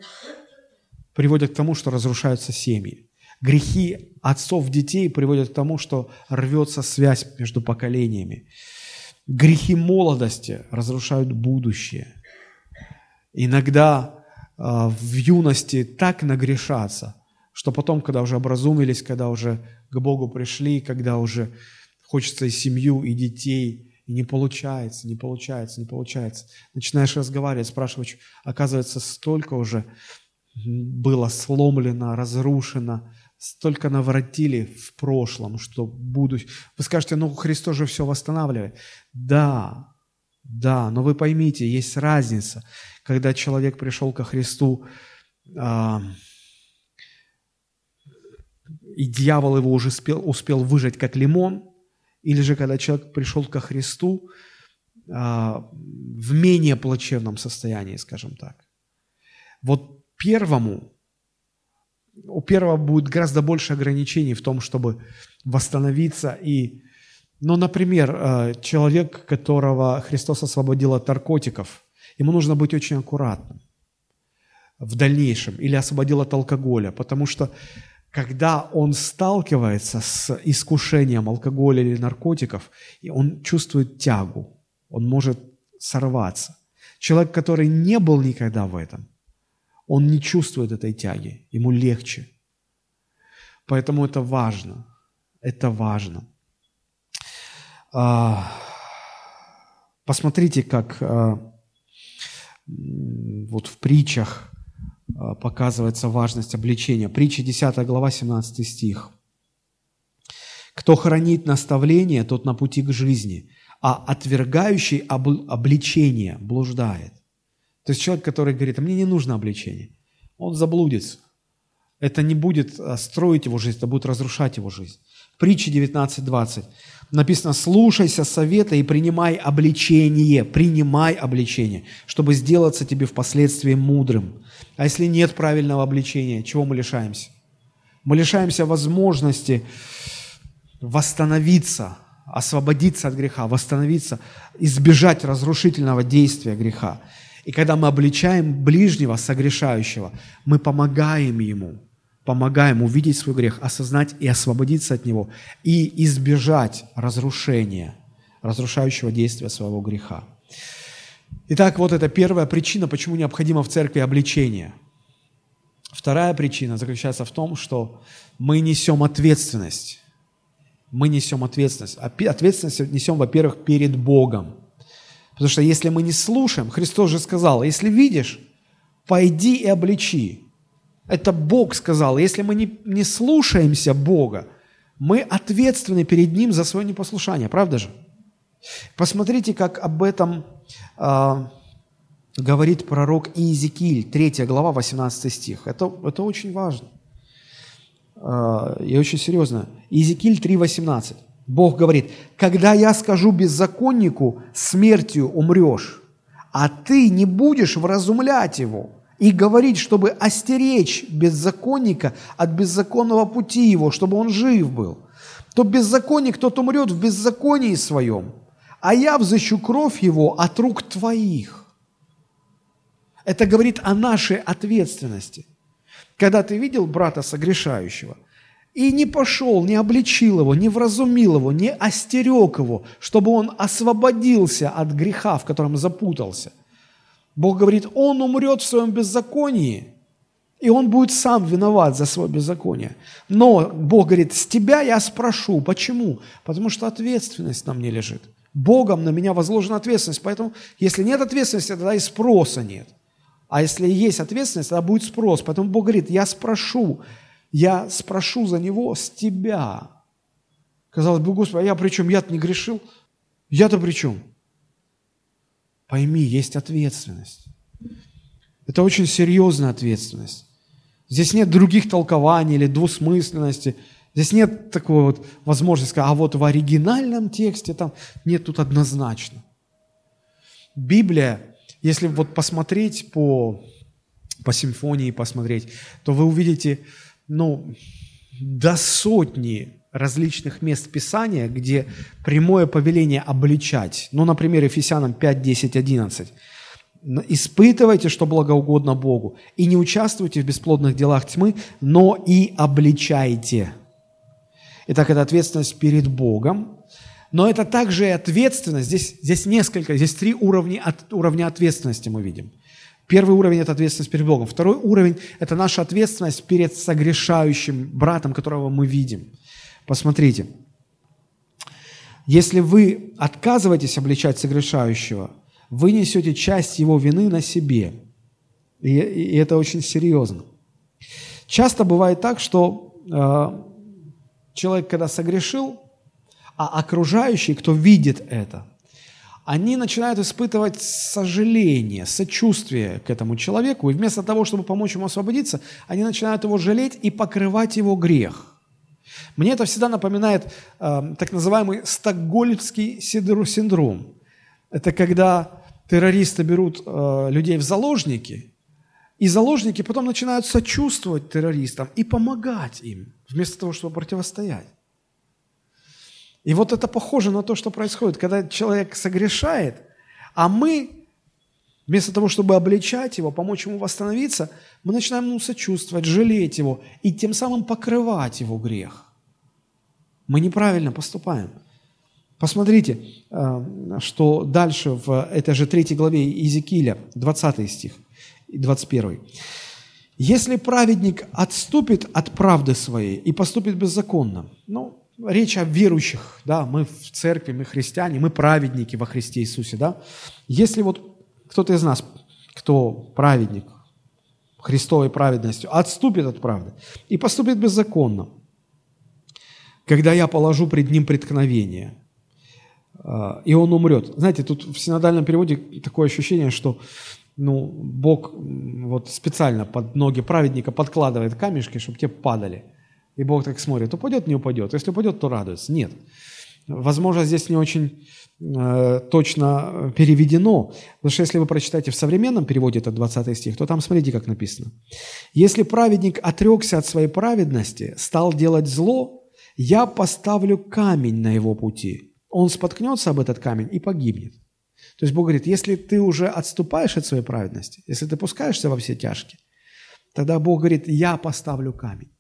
приводят к тому, что разрушаются семьи. Грехи отцов детей приводят к тому, что рвется связь между поколениями. Грехи молодости разрушают будущее. Иногда э, в юности так нагрешаться, что потом, когда уже образумились, когда уже к Богу пришли, когда уже хочется и семью, и детей, и не получается, не получается, не получается. Начинаешь разговаривать, спрашивать, оказывается, столько уже было сломлено, разрушено, столько наворотили в прошлом, что буду... Вы скажете, ну Христос же все восстанавливает. Да, да, но вы поймите, есть разница, когда человек пришел ко Христу, а, и дьявол его уже успел, успел выжать как лимон, или же когда человек пришел ко Христу а, в менее плачевном состоянии, скажем так. Вот первому у первого будет гораздо больше ограничений в том, чтобы восстановиться и... Ну, например, э, человек, которого Христос освободил от наркотиков, ему нужно быть очень аккуратным в дальнейшем, или освободил от алкоголя, потому что когда он сталкивается с искушением алкоголя или наркотиков, он чувствует тягу, он может сорваться. Человек, который не был никогда в этом, он не чувствует этой тяги, ему легче. Поэтому это важно. Это важно. А, посмотрите, как а, вот в притчах а, показывается важность обличения. Притча 10 глава, 17 стих. «Кто хранит наставление, тот на пути к жизни, а отвергающий обличение блуждает». То есть человек, который говорит, а мне не нужно обличение, он заблудится. Это не будет а, строить его жизнь, это будет разрушать его жизнь. В притче 19.20 написано, слушайся совета и принимай обличение, принимай обличение, чтобы сделаться тебе впоследствии мудрым. А если нет правильного обличения, чего мы лишаемся? Мы лишаемся возможности восстановиться, освободиться от греха, восстановиться, избежать разрушительного действия греха. И когда мы обличаем ближнего, согрешающего, мы помогаем ему, помогаем увидеть свой грех, осознать и освободиться от него, и избежать разрушения, разрушающего действия своего греха. Итак, вот это первая причина, почему необходимо в церкви обличение. Вторая причина заключается в том, что мы несем ответственность. Мы несем ответственность. Ответственность несем, во-первых, перед Богом. Потому что если мы не слушаем, Христос же сказал, если видишь, пойди и обличи. Это Бог сказал. Если мы не, не слушаемся Бога, мы ответственны перед Ним за свое непослушание, правда же? Посмотрите, как об этом э, говорит пророк Иезекииль, 3 глава, 18 стих. Это, это очень важно и очень серьезно. Иезекииль 3,18. Бог говорит, «Когда я скажу беззаконнику, смертью умрешь, а ты не будешь вразумлять его и говорить, чтобы остеречь беззаконника от беззаконного пути его, чтобы он жив был, то беззаконник тот умрет в беззаконии своем, а я взыщу кровь его от рук твоих». Это говорит о нашей ответственности. Когда ты видел брата согрешающего и не пошел, не обличил его, не вразумил его, не остерег его, чтобы он освободился от греха, в котором запутался. Бог говорит, он умрет в своем беззаконии, и он будет сам виноват за свое беззаконие. Но Бог говорит, с тебя я спрошу. Почему? Потому что ответственность на мне лежит. Богом на меня возложена ответственность. Поэтому, если нет ответственности, тогда и спроса нет. А если есть ответственность, тогда будет спрос. Поэтому Бог говорит, я спрошу, я спрошу за него с тебя. Казалось бы, Господи, а я при чем? Я-то не грешил. Я-то при чем? Пойми, есть ответственность. Это очень серьезная ответственность. Здесь нет других толкований или двусмысленности. Здесь нет такой вот возможности сказать, а вот в оригинальном тексте там нет тут однозначно. Библия если вот посмотреть по, по симфонии, посмотреть, то вы увидите, ну, до сотни различных мест Писания, где прямое повеление обличать. Ну, например, Ефесянам 5, 10, 11. «Испытывайте, что благоугодно Богу, и не участвуйте в бесплодных делах тьмы, но и обличайте». Итак, это ответственность перед Богом, но это также и ответственность. Здесь, здесь несколько, здесь три уровня, от, уровня ответственности мы видим. Первый уровень – это ответственность перед Богом. Второй уровень – это наша ответственность перед согрешающим братом, которого мы видим. Посмотрите. Если вы отказываетесь обличать согрешающего, вы несете часть его вины на себе. И, и это очень серьезно. Часто бывает так, что э, человек, когда согрешил, а окружающие, кто видит это, они начинают испытывать сожаление, сочувствие к этому человеку, и вместо того, чтобы помочь ему освободиться, они начинают его жалеть и покрывать его грех. Мне это всегда напоминает э, так называемый стокгольмский синдром. Это когда террористы берут э, людей в заложники, и заложники потом начинают сочувствовать террористам и помогать им, вместо того, чтобы противостоять. И вот это похоже на то, что происходит, когда человек согрешает, а мы, вместо того, чтобы обличать его, помочь ему восстановиться, мы начинаем ему сочувствовать, жалеть его и тем самым покрывать его грех. Мы неправильно поступаем. Посмотрите, э, что дальше в этой же третьей главе Иезекииля, 20 стих и 21. «Если праведник отступит от правды своей и поступит беззаконно». Ну, речь о верующих, да, мы в церкви, мы христиане, мы праведники во Христе Иисусе, да. Если вот кто-то из нас, кто праведник, Христовой праведностью, отступит от правды и поступит беззаконно, когда я положу пред ним преткновение, а, и он умрет. Знаете, тут в синодальном переводе такое ощущение, что ну, Бог вот специально под ноги праведника подкладывает камешки, чтобы те падали – и Бог так смотрит, упадет, не упадет. Если упадет, то радуется. Нет. Возможно, здесь не очень э, точно переведено, потому что если вы прочитаете в современном переводе этот 20 стих, то там смотрите, как написано. «Если праведник отрекся от своей праведности, стал делать зло, я поставлю камень на его пути. Он споткнется об этот камень и погибнет». То есть Бог говорит, если ты уже отступаешь от своей праведности, если ты пускаешься во все тяжкие, тогда Бог говорит, я поставлю камень.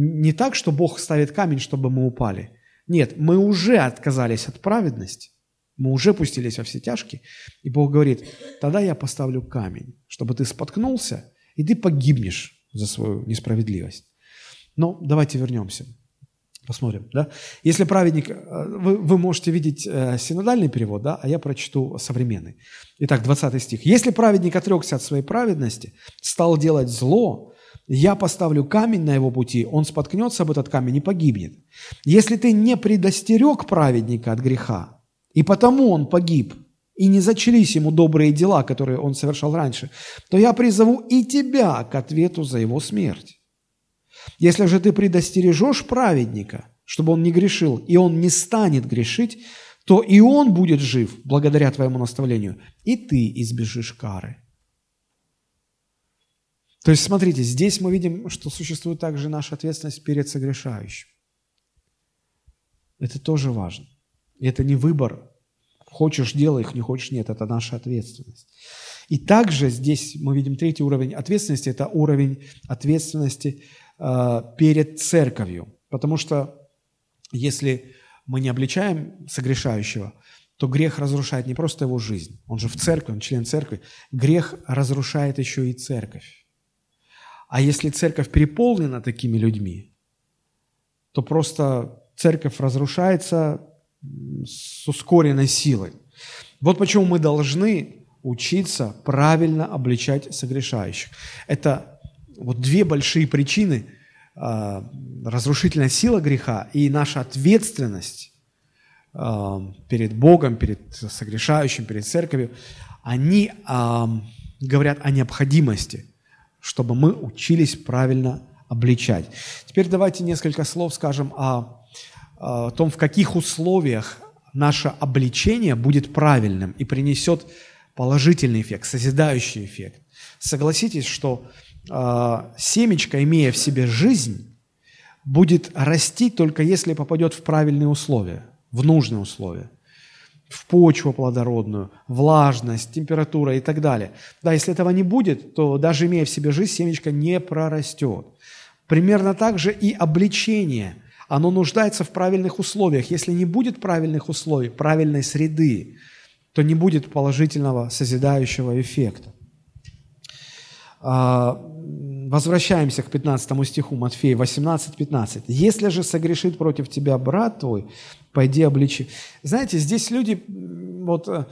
Не так, что Бог ставит камень, чтобы мы упали. Нет, мы уже отказались от праведности. Мы уже пустились во все тяжкие. И Бог говорит, тогда я поставлю камень, чтобы ты споткнулся, и ты погибнешь за свою несправедливость. Но давайте вернемся. Посмотрим, да? Если праведник, э, вы, вы можете видеть э, синодальный перевод, да, а я прочту современный. Итак, 20 стих. «Если праведник отрекся от своей праведности, стал делать зло, я поставлю камень на его пути, он споткнется об этот камень и погибнет. Если ты не предостерег праведника от греха, и потому он погиб, и не зачались ему добрые дела, которые он совершал раньше, то я призову и тебя к ответу за его смерть. Если же ты предостережешь праведника, чтобы он не грешил, и он не станет грешить, то и он будет жив благодаря твоему наставлению, и ты избежишь кары. То есть, смотрите, здесь мы видим, что существует также наша ответственность перед согрешающим. Это тоже важно. Это не выбор. Хочешь – делай их, не хочешь – нет. Это наша ответственность. И также здесь мы видим третий уровень ответственности. Это уровень ответственности э, перед церковью. Потому что если мы не обличаем согрешающего, то грех разрушает не просто его жизнь, он же в церкви, он член церкви, грех разрушает еще и церковь. А если церковь переполнена такими людьми, то просто церковь разрушается с ускоренной силой. Вот почему мы должны учиться правильно обличать согрешающих. Это вот две большие причины – Э, разрушительная сила греха и наша ответственность э, перед Богом, перед согрешающим, перед церковью, они говорят о необходимости, чтобы мы учились правильно обличать. Теперь давайте несколько слов скажем о, о том, в каких условиях наше обличение будет правильным и принесет положительный эффект, созидающий эффект. Согласитесь, что а, семечко, имея в себе жизнь, будет расти только если попадет в правильные условия, в нужные условия, в почву плодородную, влажность, температура и так далее. Да, если этого не будет, то даже имея в себе жизнь, семечко не прорастет. Примерно так же и обличение. Оно нуждается в правильных условиях. Если не будет правильных условий, правильной среды, то не будет положительного созидающего эффекта. Возвращаемся к 15 стиху Матфея 18, 15. «Если же согрешит против тебя брат твой, пойди обличи». Знаете, здесь люди вот э,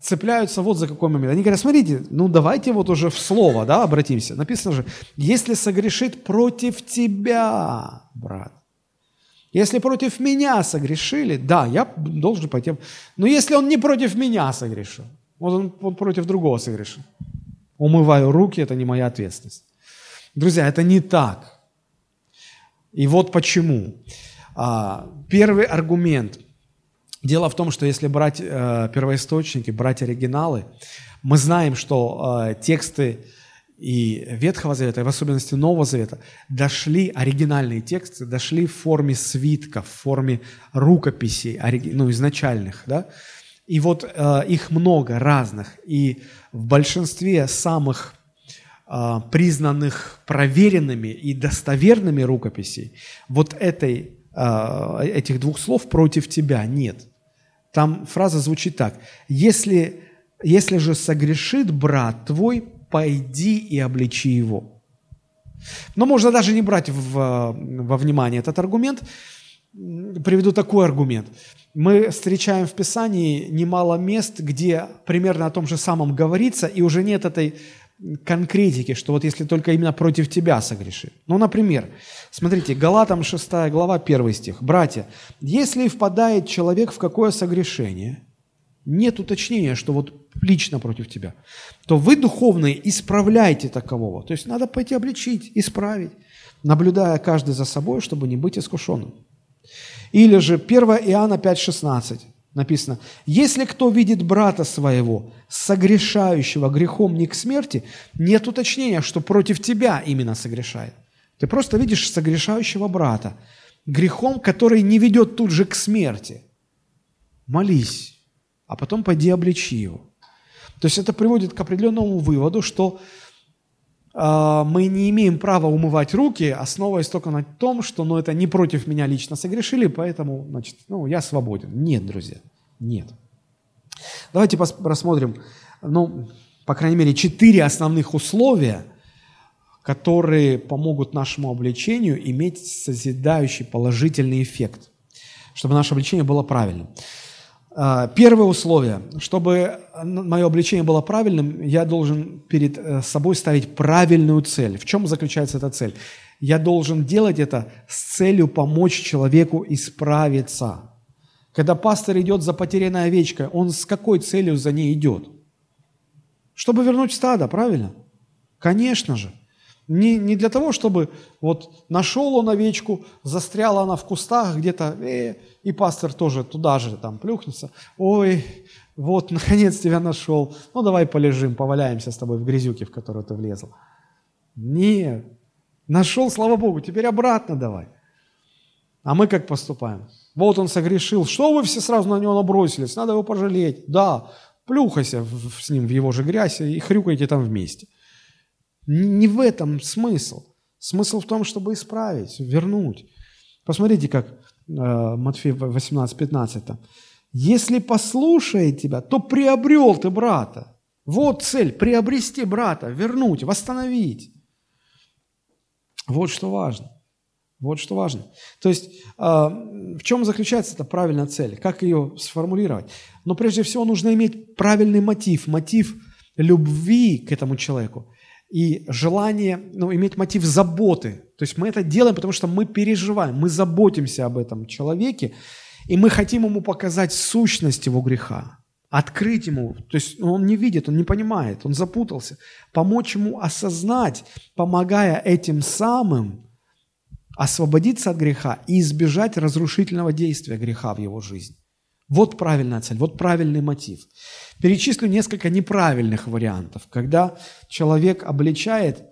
цепляются вот за какой момент. Они говорят, смотрите, ну давайте вот уже в слово, да, обратимся. Написано же, если согрешит против тебя, брат. Если против меня согрешили, да, я должен пойти. Но если он не против меня согрешил, вот он, он против другого согрешил. Умываю руки, это не моя ответственность. Друзья, это не так. И вот почему. А, первый аргумент. Дело в том, что если брать э, первоисточники, брать оригиналы, мы знаем, что э, тексты и Ветхого Завета, и в особенности Нового Завета, дошли, оригинальные тексты дошли в форме свитков, в форме рукописей, ну, изначальных, да, и вот э, их много разных, и в большинстве самых признанных проверенными и достоверными рукописей вот этой, э, этих двух слов «против тебя» нет. Там фраза звучит так. «Если, если же согрешит брат твой, пойди и обличи его». Но можно даже не брать в, во внимание этот аргумент. Приведу такой аргумент мы встречаем в Писании немало мест, где примерно о том же самом говорится, и уже нет этой конкретики, что вот если только именно против тебя согрешит. Ну, например, смотрите, Галатам 6 глава, 1 стих. «Братья, если впадает человек в какое согрешение, нет уточнения, что вот лично против тебя, то вы, духовные, исправляйте такового». То есть надо пойти обличить, исправить, наблюдая каждый за собой, чтобы не быть искушенным. Или же 1 Иоанна 5,16 написано, «Если кто видит брата своего, согрешающего грехом не к смерти, нет уточнения, что против тебя именно согрешает. Ты просто видишь согрешающего брата, грехом, который не ведет тут же к смерти. Молись, а потом пойди обличи его». То есть это приводит к определенному выводу, что мы не имеем права умывать руки, основываясь только на том, что ну, это не против меня лично согрешили, поэтому значит, ну, я свободен. Нет, друзья, нет. Давайте рассмотрим, ну, по крайней мере, четыре основных условия, которые помогут нашему обличению иметь созидающий положительный эффект, чтобы наше обличение было правильным. А, первое условие, чтобы мое обличение было правильным, я должен перед э, собой ставить правильную цель. В чем заключается эта цель? Я должен делать это с целью помочь человеку исправиться. Когда пастор идет за потерянной овечкой, он с какой целью за ней идет? Чтобы вернуть стадо, правильно? Конечно же. Не, не для того, чтобы вот нашел он овечку, застряла она в кустах где-то, э, и пастор тоже туда же там плюхнется. Ой, вот, наконец тебя нашел. Ну, давай полежим, поваляемся с тобой в грязюке, в которую ты влезл. Нет. Нашел, слава Богу, теперь обратно давай. А мы как поступаем? Вот он согрешил. Что вы все сразу на него набросились? Надо его пожалеть. Да, плюхайся с ним в его же грязь и хрюкайте там вместе. Не в этом смысл. Смысл в том, чтобы исправить, вернуть. Посмотрите, как э, Матфея 18-15. «Если послушает тебя, то приобрел ты брата». Вот цель – приобрести брата, вернуть, восстановить. Вот что важно. Вот что важно. То есть э, в чем заключается эта правильная цель? Как ее сформулировать? Но прежде всего нужно иметь правильный мотив, мотив любви к этому человеку и желание, ну, иметь мотив заботы. То есть мы это делаем, потому что мы переживаем, мы заботимся об этом человеке, и мы хотим ему показать сущность его греха, открыть ему. То есть он не видит, он не понимает, он запутался. Помочь ему осознать, помогая этим самым освободиться от греха и избежать разрушительного действия греха в его жизни. Вот правильная цель, вот правильный мотив. Перечислю несколько неправильных вариантов, когда человек обличает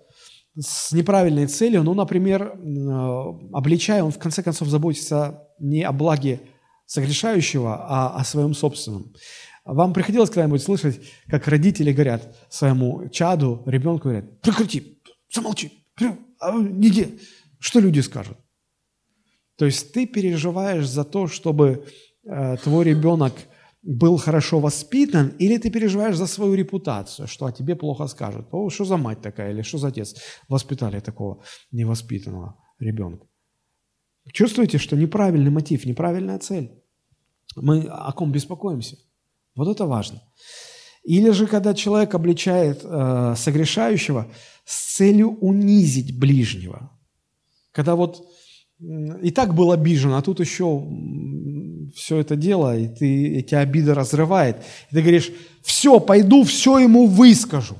с неправильной целью, ну, например, э, обличая, он в конце концов заботится не о благе согрешающего, а о своем собственном. Вам приходилось когда-нибудь слышать, как родители говорят своему чаду, ребенку говорят, прекрати, замолчи, а, не де. Что люди скажут? То есть ты переживаешь за то, чтобы твой ребенок был хорошо воспитан, или ты переживаешь за свою репутацию, что о тебе плохо скажут. О, что за мать такая, или что за отец воспитали такого невоспитанного ребенка. Чувствуете, что неправильный мотив, неправильная цель? Мы о ком беспокоимся? Вот это важно. Или же, когда человек обличает э, согрешающего с целью унизить ближнего. Когда вот и так был обижен, а тут еще все это дело, и ты, эти обиды разрывает. И ты говоришь, все, пойду, все ему выскажу.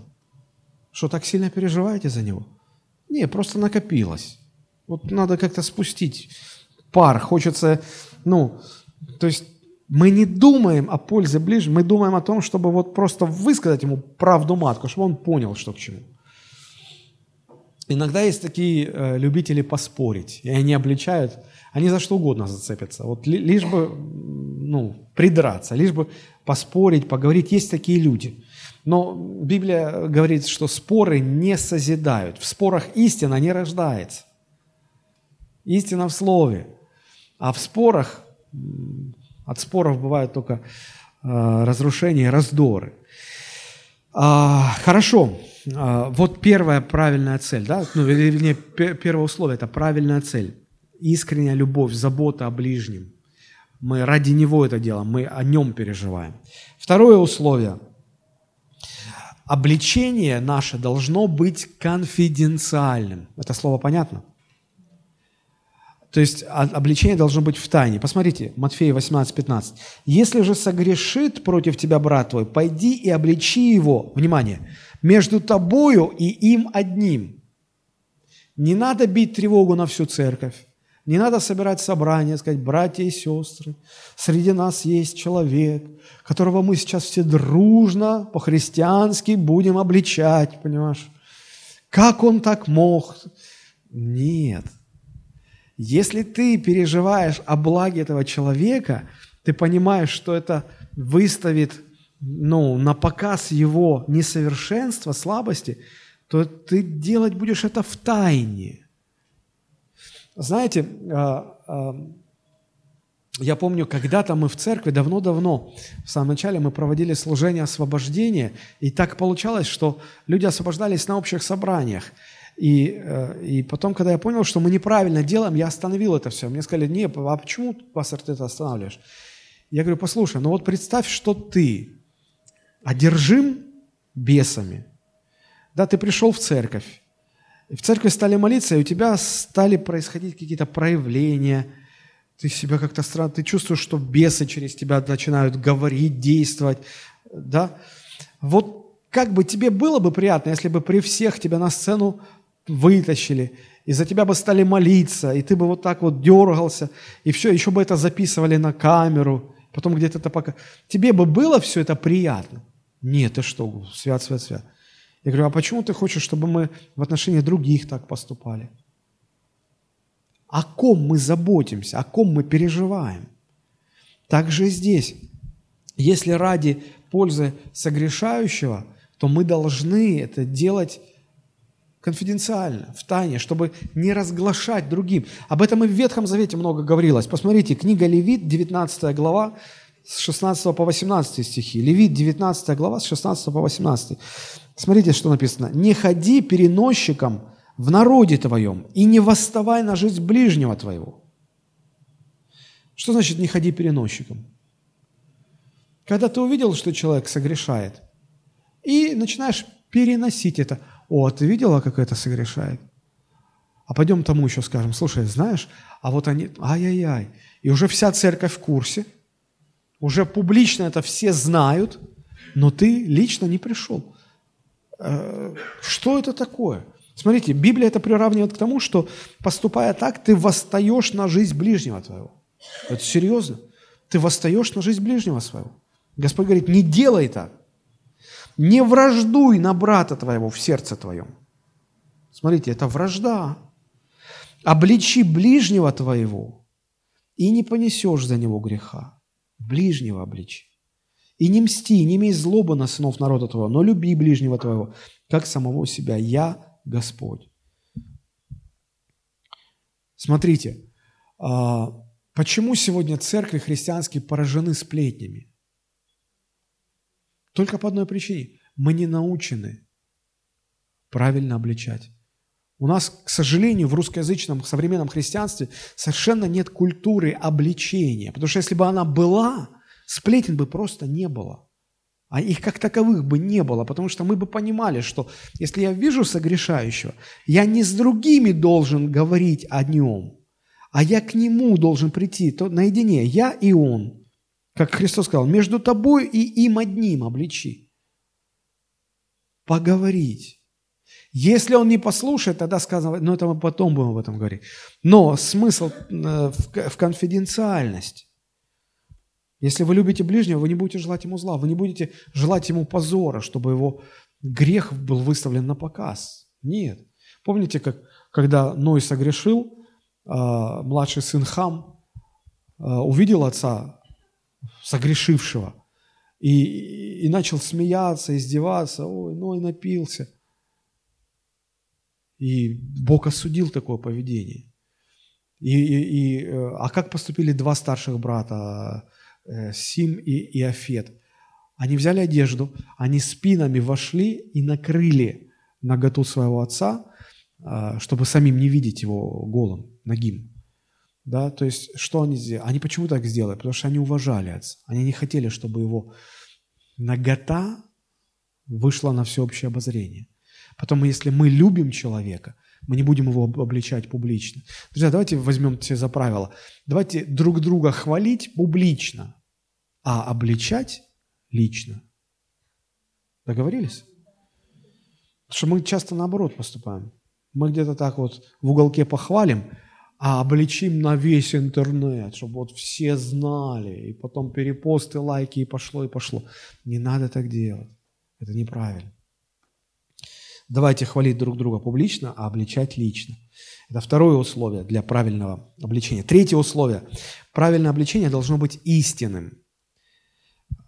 Что, так сильно переживаете за него? Не, просто накопилось. Вот надо как-то спустить пар. Хочется, ну, то есть мы не думаем о пользе ближнего, мы думаем о том, чтобы вот просто высказать ему правду матку, чтобы он понял, что к чему. Иногда есть такие э, любители поспорить, и они обличают, они за что угодно зацепятся, вот ли, лишь бы ну, придраться, лишь бы поспорить, поговорить. Есть такие люди. Но Библия говорит, что споры не созидают. В спорах истина не рождается. Истина в слове. А в спорах, от споров бывают только э, разрушения и раздоры. А, хорошо. А, вот первая правильная цель, да, ну, вернее, первое условие – это правильная цель. Искренняя любовь, забота о ближнем. Мы ради него это делаем, мы о нем переживаем. Второе условие – обличение наше должно быть конфиденциальным. Это слово понятно? То есть обличение должно быть в тайне. Посмотрите, Матфея 18, 15. «Если же согрешит против тебя брат твой, пойди и обличи его». Внимание! между тобою и им одним. Не надо бить тревогу на всю церковь. Не надо собирать собрания, сказать, братья и сестры, среди нас есть человек, которого мы сейчас все дружно, по-христиански будем обличать, понимаешь? Как он так мог? Нет. Если ты переживаешь о благе этого человека, ты понимаешь, что это выставит ну, на показ его несовершенства, слабости, то ты делать будешь это в тайне. Знаете, а, а, я помню, когда-то мы в церкви, давно-давно, в самом начале мы проводили служение освобождения, и так получалось, что люди освобождались на общих собраниях. И, э, и потом, когда я понял, что мы неправильно делаем, я остановил это все. Мне сказали, не, а почему, пастор, ты это останавливаешь? Я говорю, послушай, ну вот представь, что ты одержим бесами. Да, ты пришел в церковь, и в церковь стали молиться, и у тебя стали происходить какие-то проявления, ты себя как-то странно, ты чувствуешь, что бесы через тебя начинают говорить, действовать, да? Вот как бы тебе было бы приятно, если бы при всех тебя на сцену вытащили, и за тебя бы стали молиться, и ты бы вот так вот дергался, и все, еще бы это записывали на камеру, потом где-то это пока... Тебе бы было все это приятно? Нет, ты что, свят, свят, свят. Я говорю, а почему ты хочешь, чтобы мы в отношении других так поступали? О ком мы заботимся, о ком мы переживаем? Так же и здесь. Если ради пользы согрешающего, то мы должны это делать конфиденциально, в тайне, чтобы не разглашать другим. Об этом и в Ветхом Завете много говорилось. Посмотрите, книга Левит, 19 глава, с 16 по 18 стихи. Левит, 19 глава, с 16 по 18. Смотрите, что написано. «Не ходи переносчиком в народе твоем и не восставай на жизнь ближнего твоего». Что значит «не ходи переносчиком»? Когда ты увидел, что человек согрешает, и начинаешь переносить это. О, ты видела, как это согрешает? А пойдем тому еще скажем, слушай, знаешь, а вот они, ай-яй-яй, и уже вся церковь в курсе, уже публично это все знают, но ты лично не пришел. Что это такое? Смотрите, Библия это приравнивает к тому, что поступая так, ты восстаешь на жизнь ближнего твоего. Это серьезно. Ты восстаешь на жизнь ближнего своего. Господь говорит, не делай так. Не враждуй на брата твоего в сердце твоем. Смотрите, это вражда. Обличи ближнего твоего, и не понесешь за него греха. Ближнего обличи. И не мсти, не имей злобы на сынов народа твоего, но люби ближнего твоего, как самого себя. Я Господь. Смотрите, а, почему сегодня церкви христианские поражены сплетнями? Только по одной причине. Мы не научены правильно обличать. У нас, к сожалению, в русскоязычном современном христианстве совершенно нет культуры обличения. Потому что если бы она была, сплетен бы просто не было. А их как таковых бы не было, потому что мы бы понимали, что если я вижу согрешающего, я не с другими должен говорить о нем, а я к нему должен прийти то наедине, я и он. Как Христос сказал, между тобой и им одним обличи. Поговорить. Если он не послушает, тогда сказано, ну это мы потом будем об этом говорить. Но смысл э, в конфиденциальность. Если вы любите ближнего, вы не будете желать ему зла, вы не будете желать ему позора, чтобы его грех был выставлен на показ. Нет. Помните, как, когда Ной согрешил, а, младший сын Хам а, увидел отца согрешившего. И, и начал смеяться, издеваться. Ой, и напился. И Бог осудил такое поведение. И, и, и, э, а как поступили два старших брата, э, Сим и Иофет? Они взяли одежду, они спинами вошли и накрыли наготу своего отца, а, чтобы самим не видеть его голым, ногим. Да, то есть, что они сделали? Они почему так сделали? Потому что они уважали отца. Они не хотели, чтобы его нагота вышла на всеобщее обозрение. Потом, если мы любим человека, мы не будем его обличать публично. Друзья, давайте возьмем все за правило. Давайте друг друга хвалить публично, а обличать лично. Договорились? Потому что мы часто наоборот поступаем. Мы где-то так вот в уголке похвалим, а обличим на весь интернет, чтобы вот все знали, и потом перепосты, лайки, и пошло, и пошло. Не надо так делать. Это неправильно. Давайте хвалить друг друга публично, а обличать лично. Это второе условие для правильного обличения. Третье условие. Правильное обличение должно быть истинным.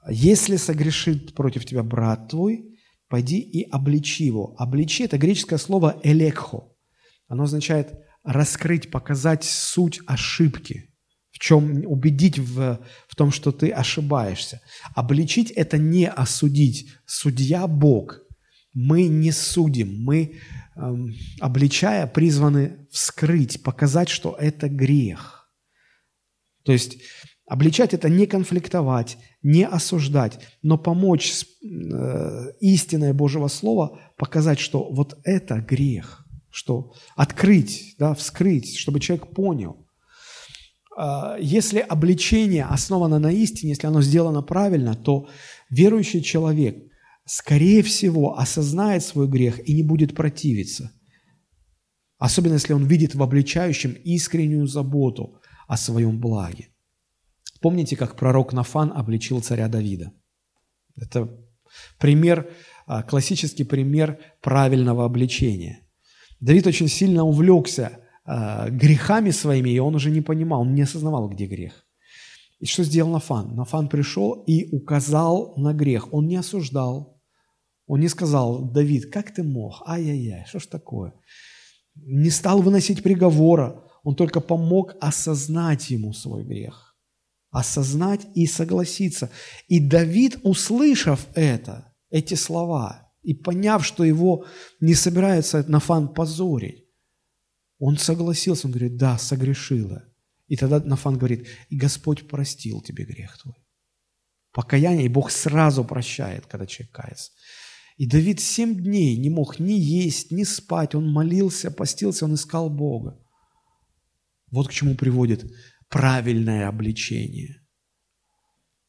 Если согрешит против тебя брат твой, пойди и обличи его. Обличи – это греческое слово «элекхо». Оно означает раскрыть, показать суть ошибки, в чем убедить в, в том, что ты ошибаешься. Обличить – это не осудить. Судья – Бог. Мы не судим, мы, эм, обличая, призваны вскрыть, показать, что это грех. То есть обличать – это не конфликтовать, не осуждать, но помочь э, истинное Божьего Слова показать, что вот это грех – что открыть, да, вскрыть, чтобы человек понял. а, если обличение основано на истине, если оно сделано правильно, то верующий человек, скорее всего, осознает свой грех и не будет противиться. Особенно, если он видит в обличающем искреннюю заботу о своем благе. Помните, как пророк Нафан обличил царя Давида? Это пример, а, классический пример правильного обличения. Давид очень сильно увлекся а, грехами своими, и он уже не понимал, он не осознавал, где грех. И что сделал Нафан? Нафан пришел и указал на грех. Он не осуждал. Он не сказал, Давид, как ты мог? Ай-яй-яй, что ж такое? Не стал выносить приговора. Он только помог осознать ему свой грех. Осознать и согласиться. И Давид, услышав это, эти слова, и поняв, что его не собирается Нафан позорить, он согласился, он говорит, да, согрешила. И тогда Нафан говорит, и Господь простил тебе грех твой. Покаяние, и Бог сразу прощает, когда человек кается. И Давид семь дней не мог ни есть, ни спать. Он молился, постился, он искал Бога. Вот к чему приводит правильное обличение.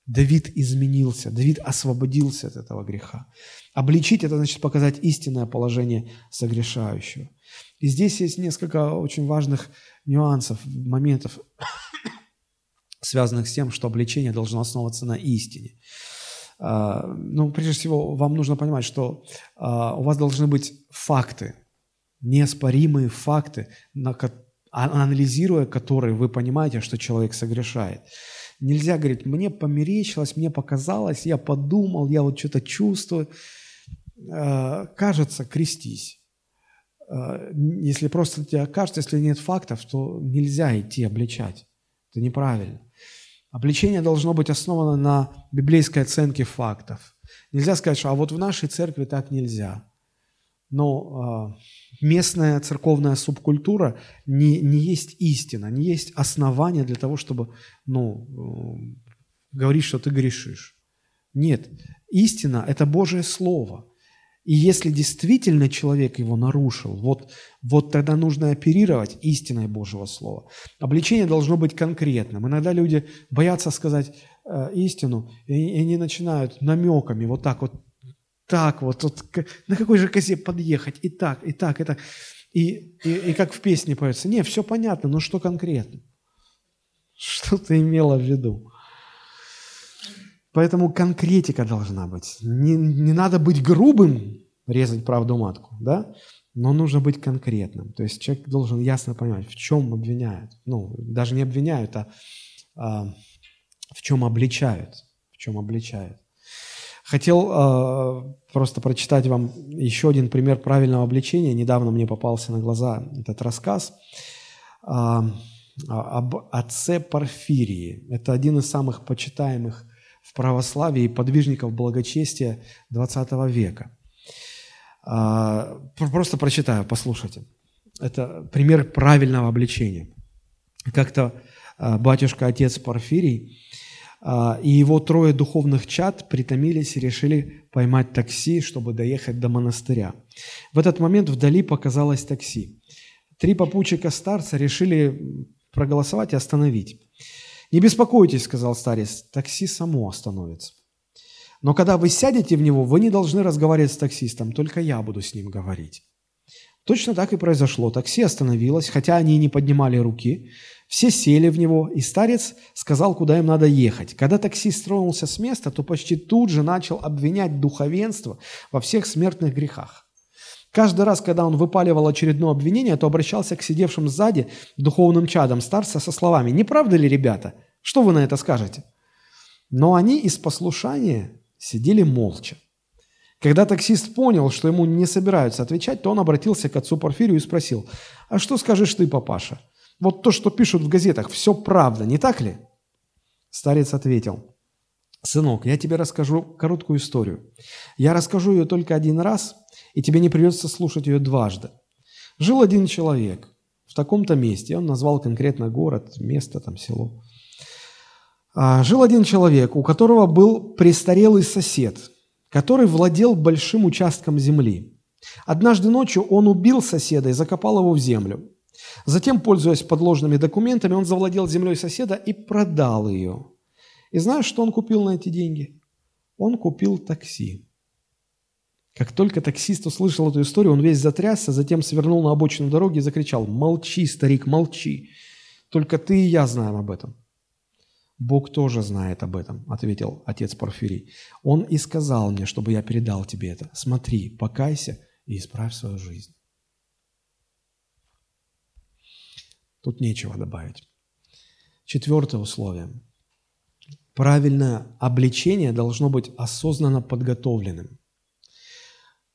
Давид изменился, Давид освободился от этого греха. Обличить – это значит показать истинное положение согрешающего. И здесь есть несколько очень важных нюансов, моментов, связанных с тем, что обличение должно основываться на истине. А, ну, прежде всего, вам нужно понимать, что а, у вас должны быть факты, неоспоримые факты, а, анализируя которые вы понимаете, что человек согрешает. Нельзя говорить, мне померещилось, мне показалось, я подумал, я вот что-то чувствую. Кажется, крестись. Э, если просто тебе кажется, если нет фактов, то нельзя идти обличать. Это неправильно. Обличение должно быть основано на библейской оценке фактов. Нельзя сказать, что а вот в нашей церкви так нельзя. Но э, местная церковная субкультура не, не есть истина, не есть основание для того, чтобы ну, э, говорить, что ты грешишь. Нет, истина – это Божье Слово – и если действительно человек его нарушил, вот, вот тогда нужно оперировать истиной Божьего Слова. Обличение должно быть конкретным. Иногда люди боятся сказать э, истину, и, и они начинают намеками вот так вот, так вот, вот на какой же козе подъехать, и так, и так, и так. И, и, и как в песне поется, не, все понятно, но что конкретно? Что ты имела в виду? Поэтому конкретика должна быть. Не, не надо быть грубым, резать правду матку, да? Но нужно быть конкретным. То есть человек должен ясно понимать, в чем обвиняют. Ну, даже не обвиняют, а, а в чем обличают. В чем обличают. Хотел э, просто прочитать вам еще один пример правильного обличения. Недавно мне попался на глаза этот рассказ э, об отце Порфирии. Это один из самых почитаемых в православии подвижников благочестия XX века. А, просто прочитаю, послушайте. Это пример правильного обличения. Как-то а, батюшка-отец Порфирий и его трое духовных чад притомились и решили поймать такси, чтобы доехать до монастыря. В этот момент вдали показалось такси. Три попутчика старца решили проголосовать и остановить. «Не беспокойтесь», — сказал старец, — «такси само остановится». «Но когда вы сядете в него, вы не должны разговаривать с таксистом, только я буду с ним говорить». Точно так и произошло. Такси остановилось, хотя они и не поднимали руки. Все сели в него, и старец сказал, куда им надо ехать. Когда таксист тронулся с места, то почти тут же начал обвинять духовенство во всех смертных грехах. Каждый раз, когда он выпаливал очередное обвинение, то обращался к сидевшим сзади духовным чадам старца со словами «Не правда ли, ребята? Что вы на это скажете?» Но они из послушания сидели молча. Когда таксист понял, что ему не собираются отвечать, то он обратился к отцу Порфирию и спросил, «А что скажешь ты, папаша? Вот то, что пишут в газетах, все правда, не так ли?» Старец ответил, «Сынок, я тебе расскажу короткую историю. Я расскажу ее только один раз, и тебе не придется слушать ее дважды. Жил один человек в таком-то месте, он назвал конкретно город, место, там, село. А, жил один человек, у которого был престарелый сосед, который владел большим участком земли. Однажды ночью он убил соседа и закопал его в землю. Затем, пользуясь подложными документами, он завладел землей соседа и продал ее. И знаешь, что он купил на эти деньги? Он купил такси. Как только таксист услышал эту историю, он весь затрясся, затем свернул на обочину дороги и закричал, «Молчи, старик, молчи! Только ты и я знаем об этом». «Бог тоже знает об этом», – ответил отец Порфирий. «Он и сказал мне, чтобы я передал тебе это. Смотри, покайся и исправь свою жизнь». Тут нечего добавить. Четвертое условие. Правильное обличение должно быть осознанно подготовленным.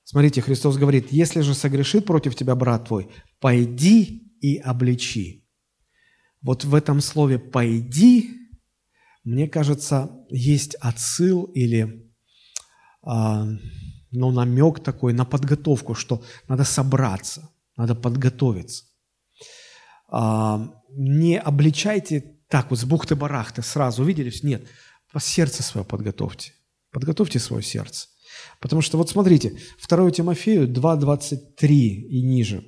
Смотрите, Христос говорит, если же согрешит против тебя брат твой, пойди и обличи. Вот в этом слове «пойди», мне кажется, есть отсыл или а, ну, намек такой на подготовку, что надо собраться, надо подготовиться. А, не обличайте так вот с бухты-барахты сразу, увидели? Нет, сердце свое подготовьте. Подготовьте свое сердце. Потому что вот смотрите, 2 Тимофею 2.23 и ниже.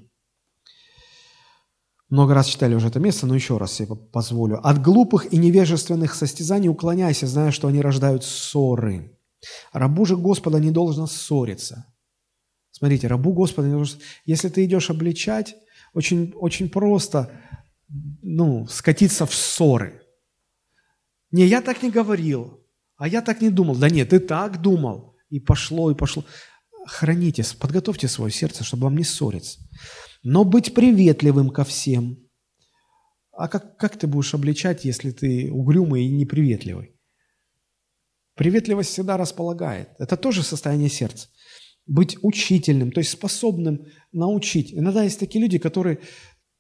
Много раз читали уже это место, но еще раз себе позволю. «От глупых и невежественных состязаний уклоняйся, зная, что они рождают ссоры. Рабу же Господа не должно ссориться». Смотрите, рабу Господа не должно... Если ты идешь обличать, очень, очень просто ну, скатиться в ссоры. Не, я так не говорил, а я так не думал. Да нет, ты так думал. И пошло, и пошло. Храните, подготовьте свое сердце, чтобы вам не ссориться. Но быть приветливым ко всем. А как, как ты будешь обличать, если ты угрюмый и неприветливый? Приветливость всегда располагает. Это тоже состояние сердца. Быть учительным, то есть способным научить. Иногда есть такие люди, которые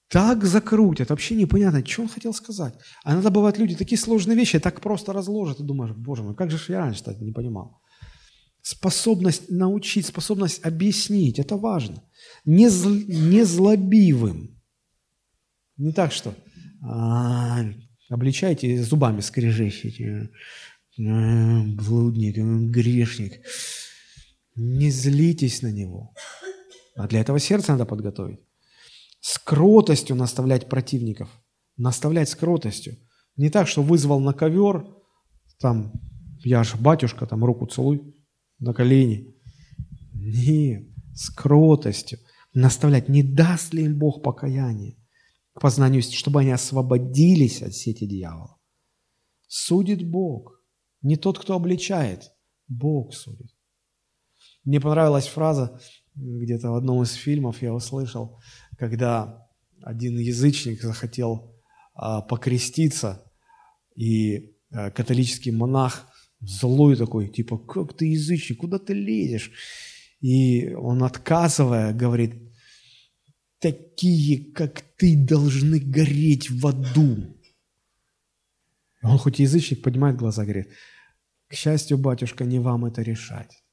так закрутят, вообще непонятно, что он хотел сказать. А иногда бывают люди, такие сложные вещи так просто разложат, и думаешь, боже мой, как же я раньше-то не понимал. Способность научить, способность объяснить, это важно. Не, зл, не злобивым. Не так, что а, обличайте зубами скрежещите. А, блудник, грешник. Не злитесь на него. А для этого сердце надо подготовить. С кротостью наставлять противников. Наставлять с кротостью. Не так, что вызвал на ковер, там, я же батюшка, там руку целуй на колени. Нет, с кротостью. Наставлять, не даст ли им Бог покаяние к познанию, чтобы они освободились от сети дьявола. Судит Бог. Не тот, кто обличает. Бог судит. Мне понравилась фраза, где-то в одном из фильмов я услышал, когда один язычник захотел а, покреститься, и а, католический монах злой такой, типа, как ты язычник, куда ты лезешь? И он, отказывая, говорит, такие, как ты, должны гореть в аду. Он хоть язычник, поднимает глаза, говорит, к счастью, батюшка, не вам это решать.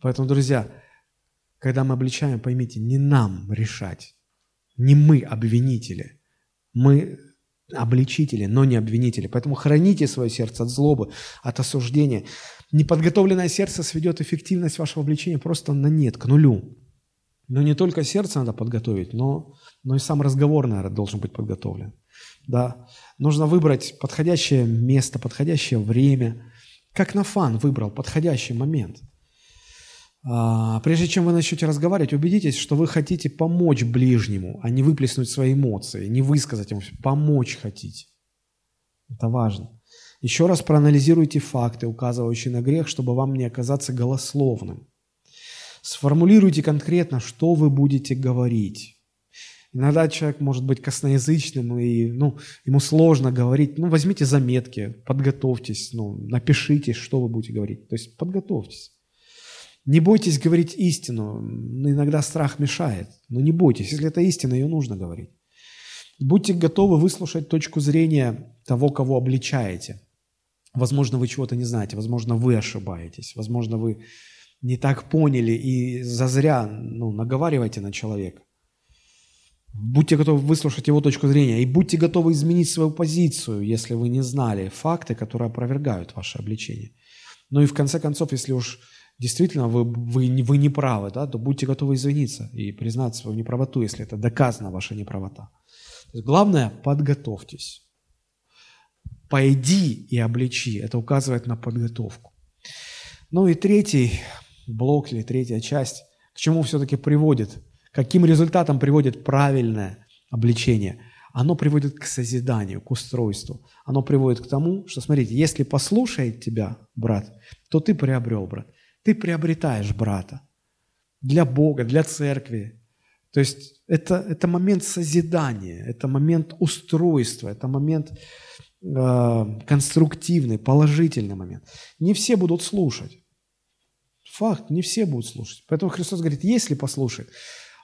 Поэтому, друзья, когда мы обличаем, поймите, не нам решать, не мы обвинители, мы обличители, но не обвинители. Поэтому храните свое сердце от злобы, от осуждения. Неподготовленное сердце сведет эффективность вашего обличения просто на нет, к нулю. Но не только сердце надо подготовить, но, но и сам разговор, наверное, должен быть подготовлен. Да. Нужно выбрать подходящее место, подходящее время. Как на фан выбрал подходящий момент – прежде чем вы начнете разговаривать, убедитесь, что вы хотите помочь ближнему, а не выплеснуть свои эмоции, не высказать ему, помочь хотите. Это важно. Еще раз проанализируйте факты, указывающие на грех, чтобы вам не оказаться голословным. Сформулируйте конкретно, что вы будете говорить. Иногда человек может быть косноязычным, и ну, ему сложно говорить. Ну, возьмите заметки, подготовьтесь, ну, напишите, что вы будете говорить. То есть подготовьтесь. Не бойтесь говорить истину. Иногда страх мешает. Но не бойтесь. Если это истина, ее нужно говорить. Будьте готовы выслушать точку зрения того, кого обличаете. Возможно, вы чего-то не знаете. Возможно, вы ошибаетесь. Возможно, вы не так поняли и зазря ну, наговариваете на человека. Будьте готовы выслушать его точку зрения и будьте готовы изменить свою позицию, если вы не знали факты, которые опровергают ваше обличение. Ну и в конце концов, если уж действительно вы, вы, вы не правы, да, то будьте готовы извиниться и признать свою неправоту, если это доказана ваша неправота. То есть главное, подготовьтесь. Пойди и обличи. Это указывает на подготовку. Ну и третий блок или третья часть, к чему все-таки приводит, каким результатом приводит правильное обличение. Оно приводит к созиданию, к устройству. Оно приводит к тому, что, смотрите, если послушает тебя брат, то ты приобрел брат. Ты приобретаешь брата для Бога, для церкви. То есть это, это момент созидания, это момент устройства, это момент э, конструктивный, положительный момент. Не все будут слушать. Факт, не все будут слушать. Поэтому Христос говорит, если послушают.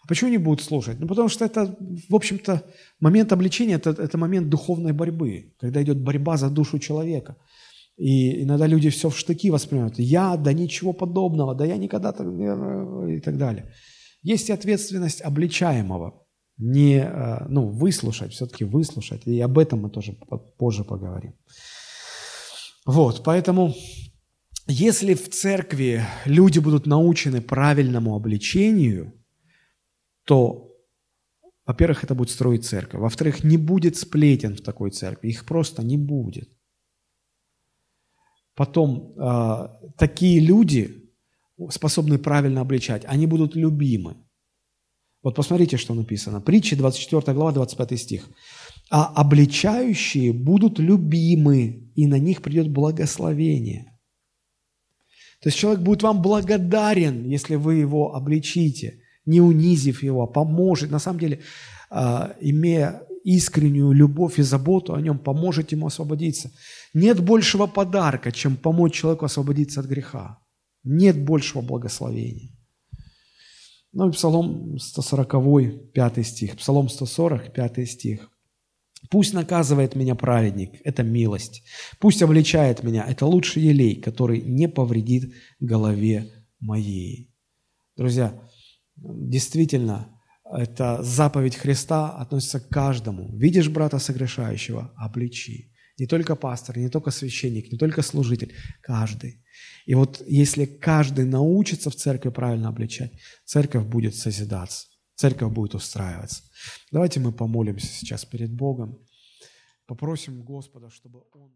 А почему не будут слушать? Ну, потому что это, в общем-то, момент обличения это, – это момент духовной борьбы, когда идет борьба за душу человека. И иногда люди все в штыки воспринимают. Я, да ничего подобного, да я никогда так, и так далее. Есть ответственность обличаемого. Не, э, ну, выслушать, все-таки выслушать. И об этом мы тоже позже поговорим. Вот, поэтому если в церкви люди будут научены правильному обличению, то, во-первых, это будет строить церковь. Во-вторых, не будет сплетен в такой церкви. Их просто не будет. Потом, э, такие люди, способные правильно обличать, они будут любимы. Вот посмотрите, что написано. Притча 24 глава, 25 стих. «А обличающие будут любимы, и на них придет благословение». То есть человек будет вам благодарен, если вы его обличите, не унизив его, а поможет. На самом деле, а, имея искреннюю любовь и заботу о нем, поможет ему освободиться. Нет большего подарка, чем помочь человеку освободиться от греха. Нет большего благословения. Ну и Псалом 140, 5 стих. Псалом 140, 5 стих. Пусть наказывает меня праведник, это милость. Пусть обличает меня, это лучший елей, который не повредит голове моей. Друзья, действительно, это заповедь Христа относится к каждому. Видишь брата согрешающего, обличи. Не только пастор, не только священник, не только служитель, каждый. И вот если каждый научится в церкви правильно обличать, церковь будет созидаться, церковь будет устраиваться. Давайте мы помолимся сейчас перед Богом, попросим Господа, чтобы Он...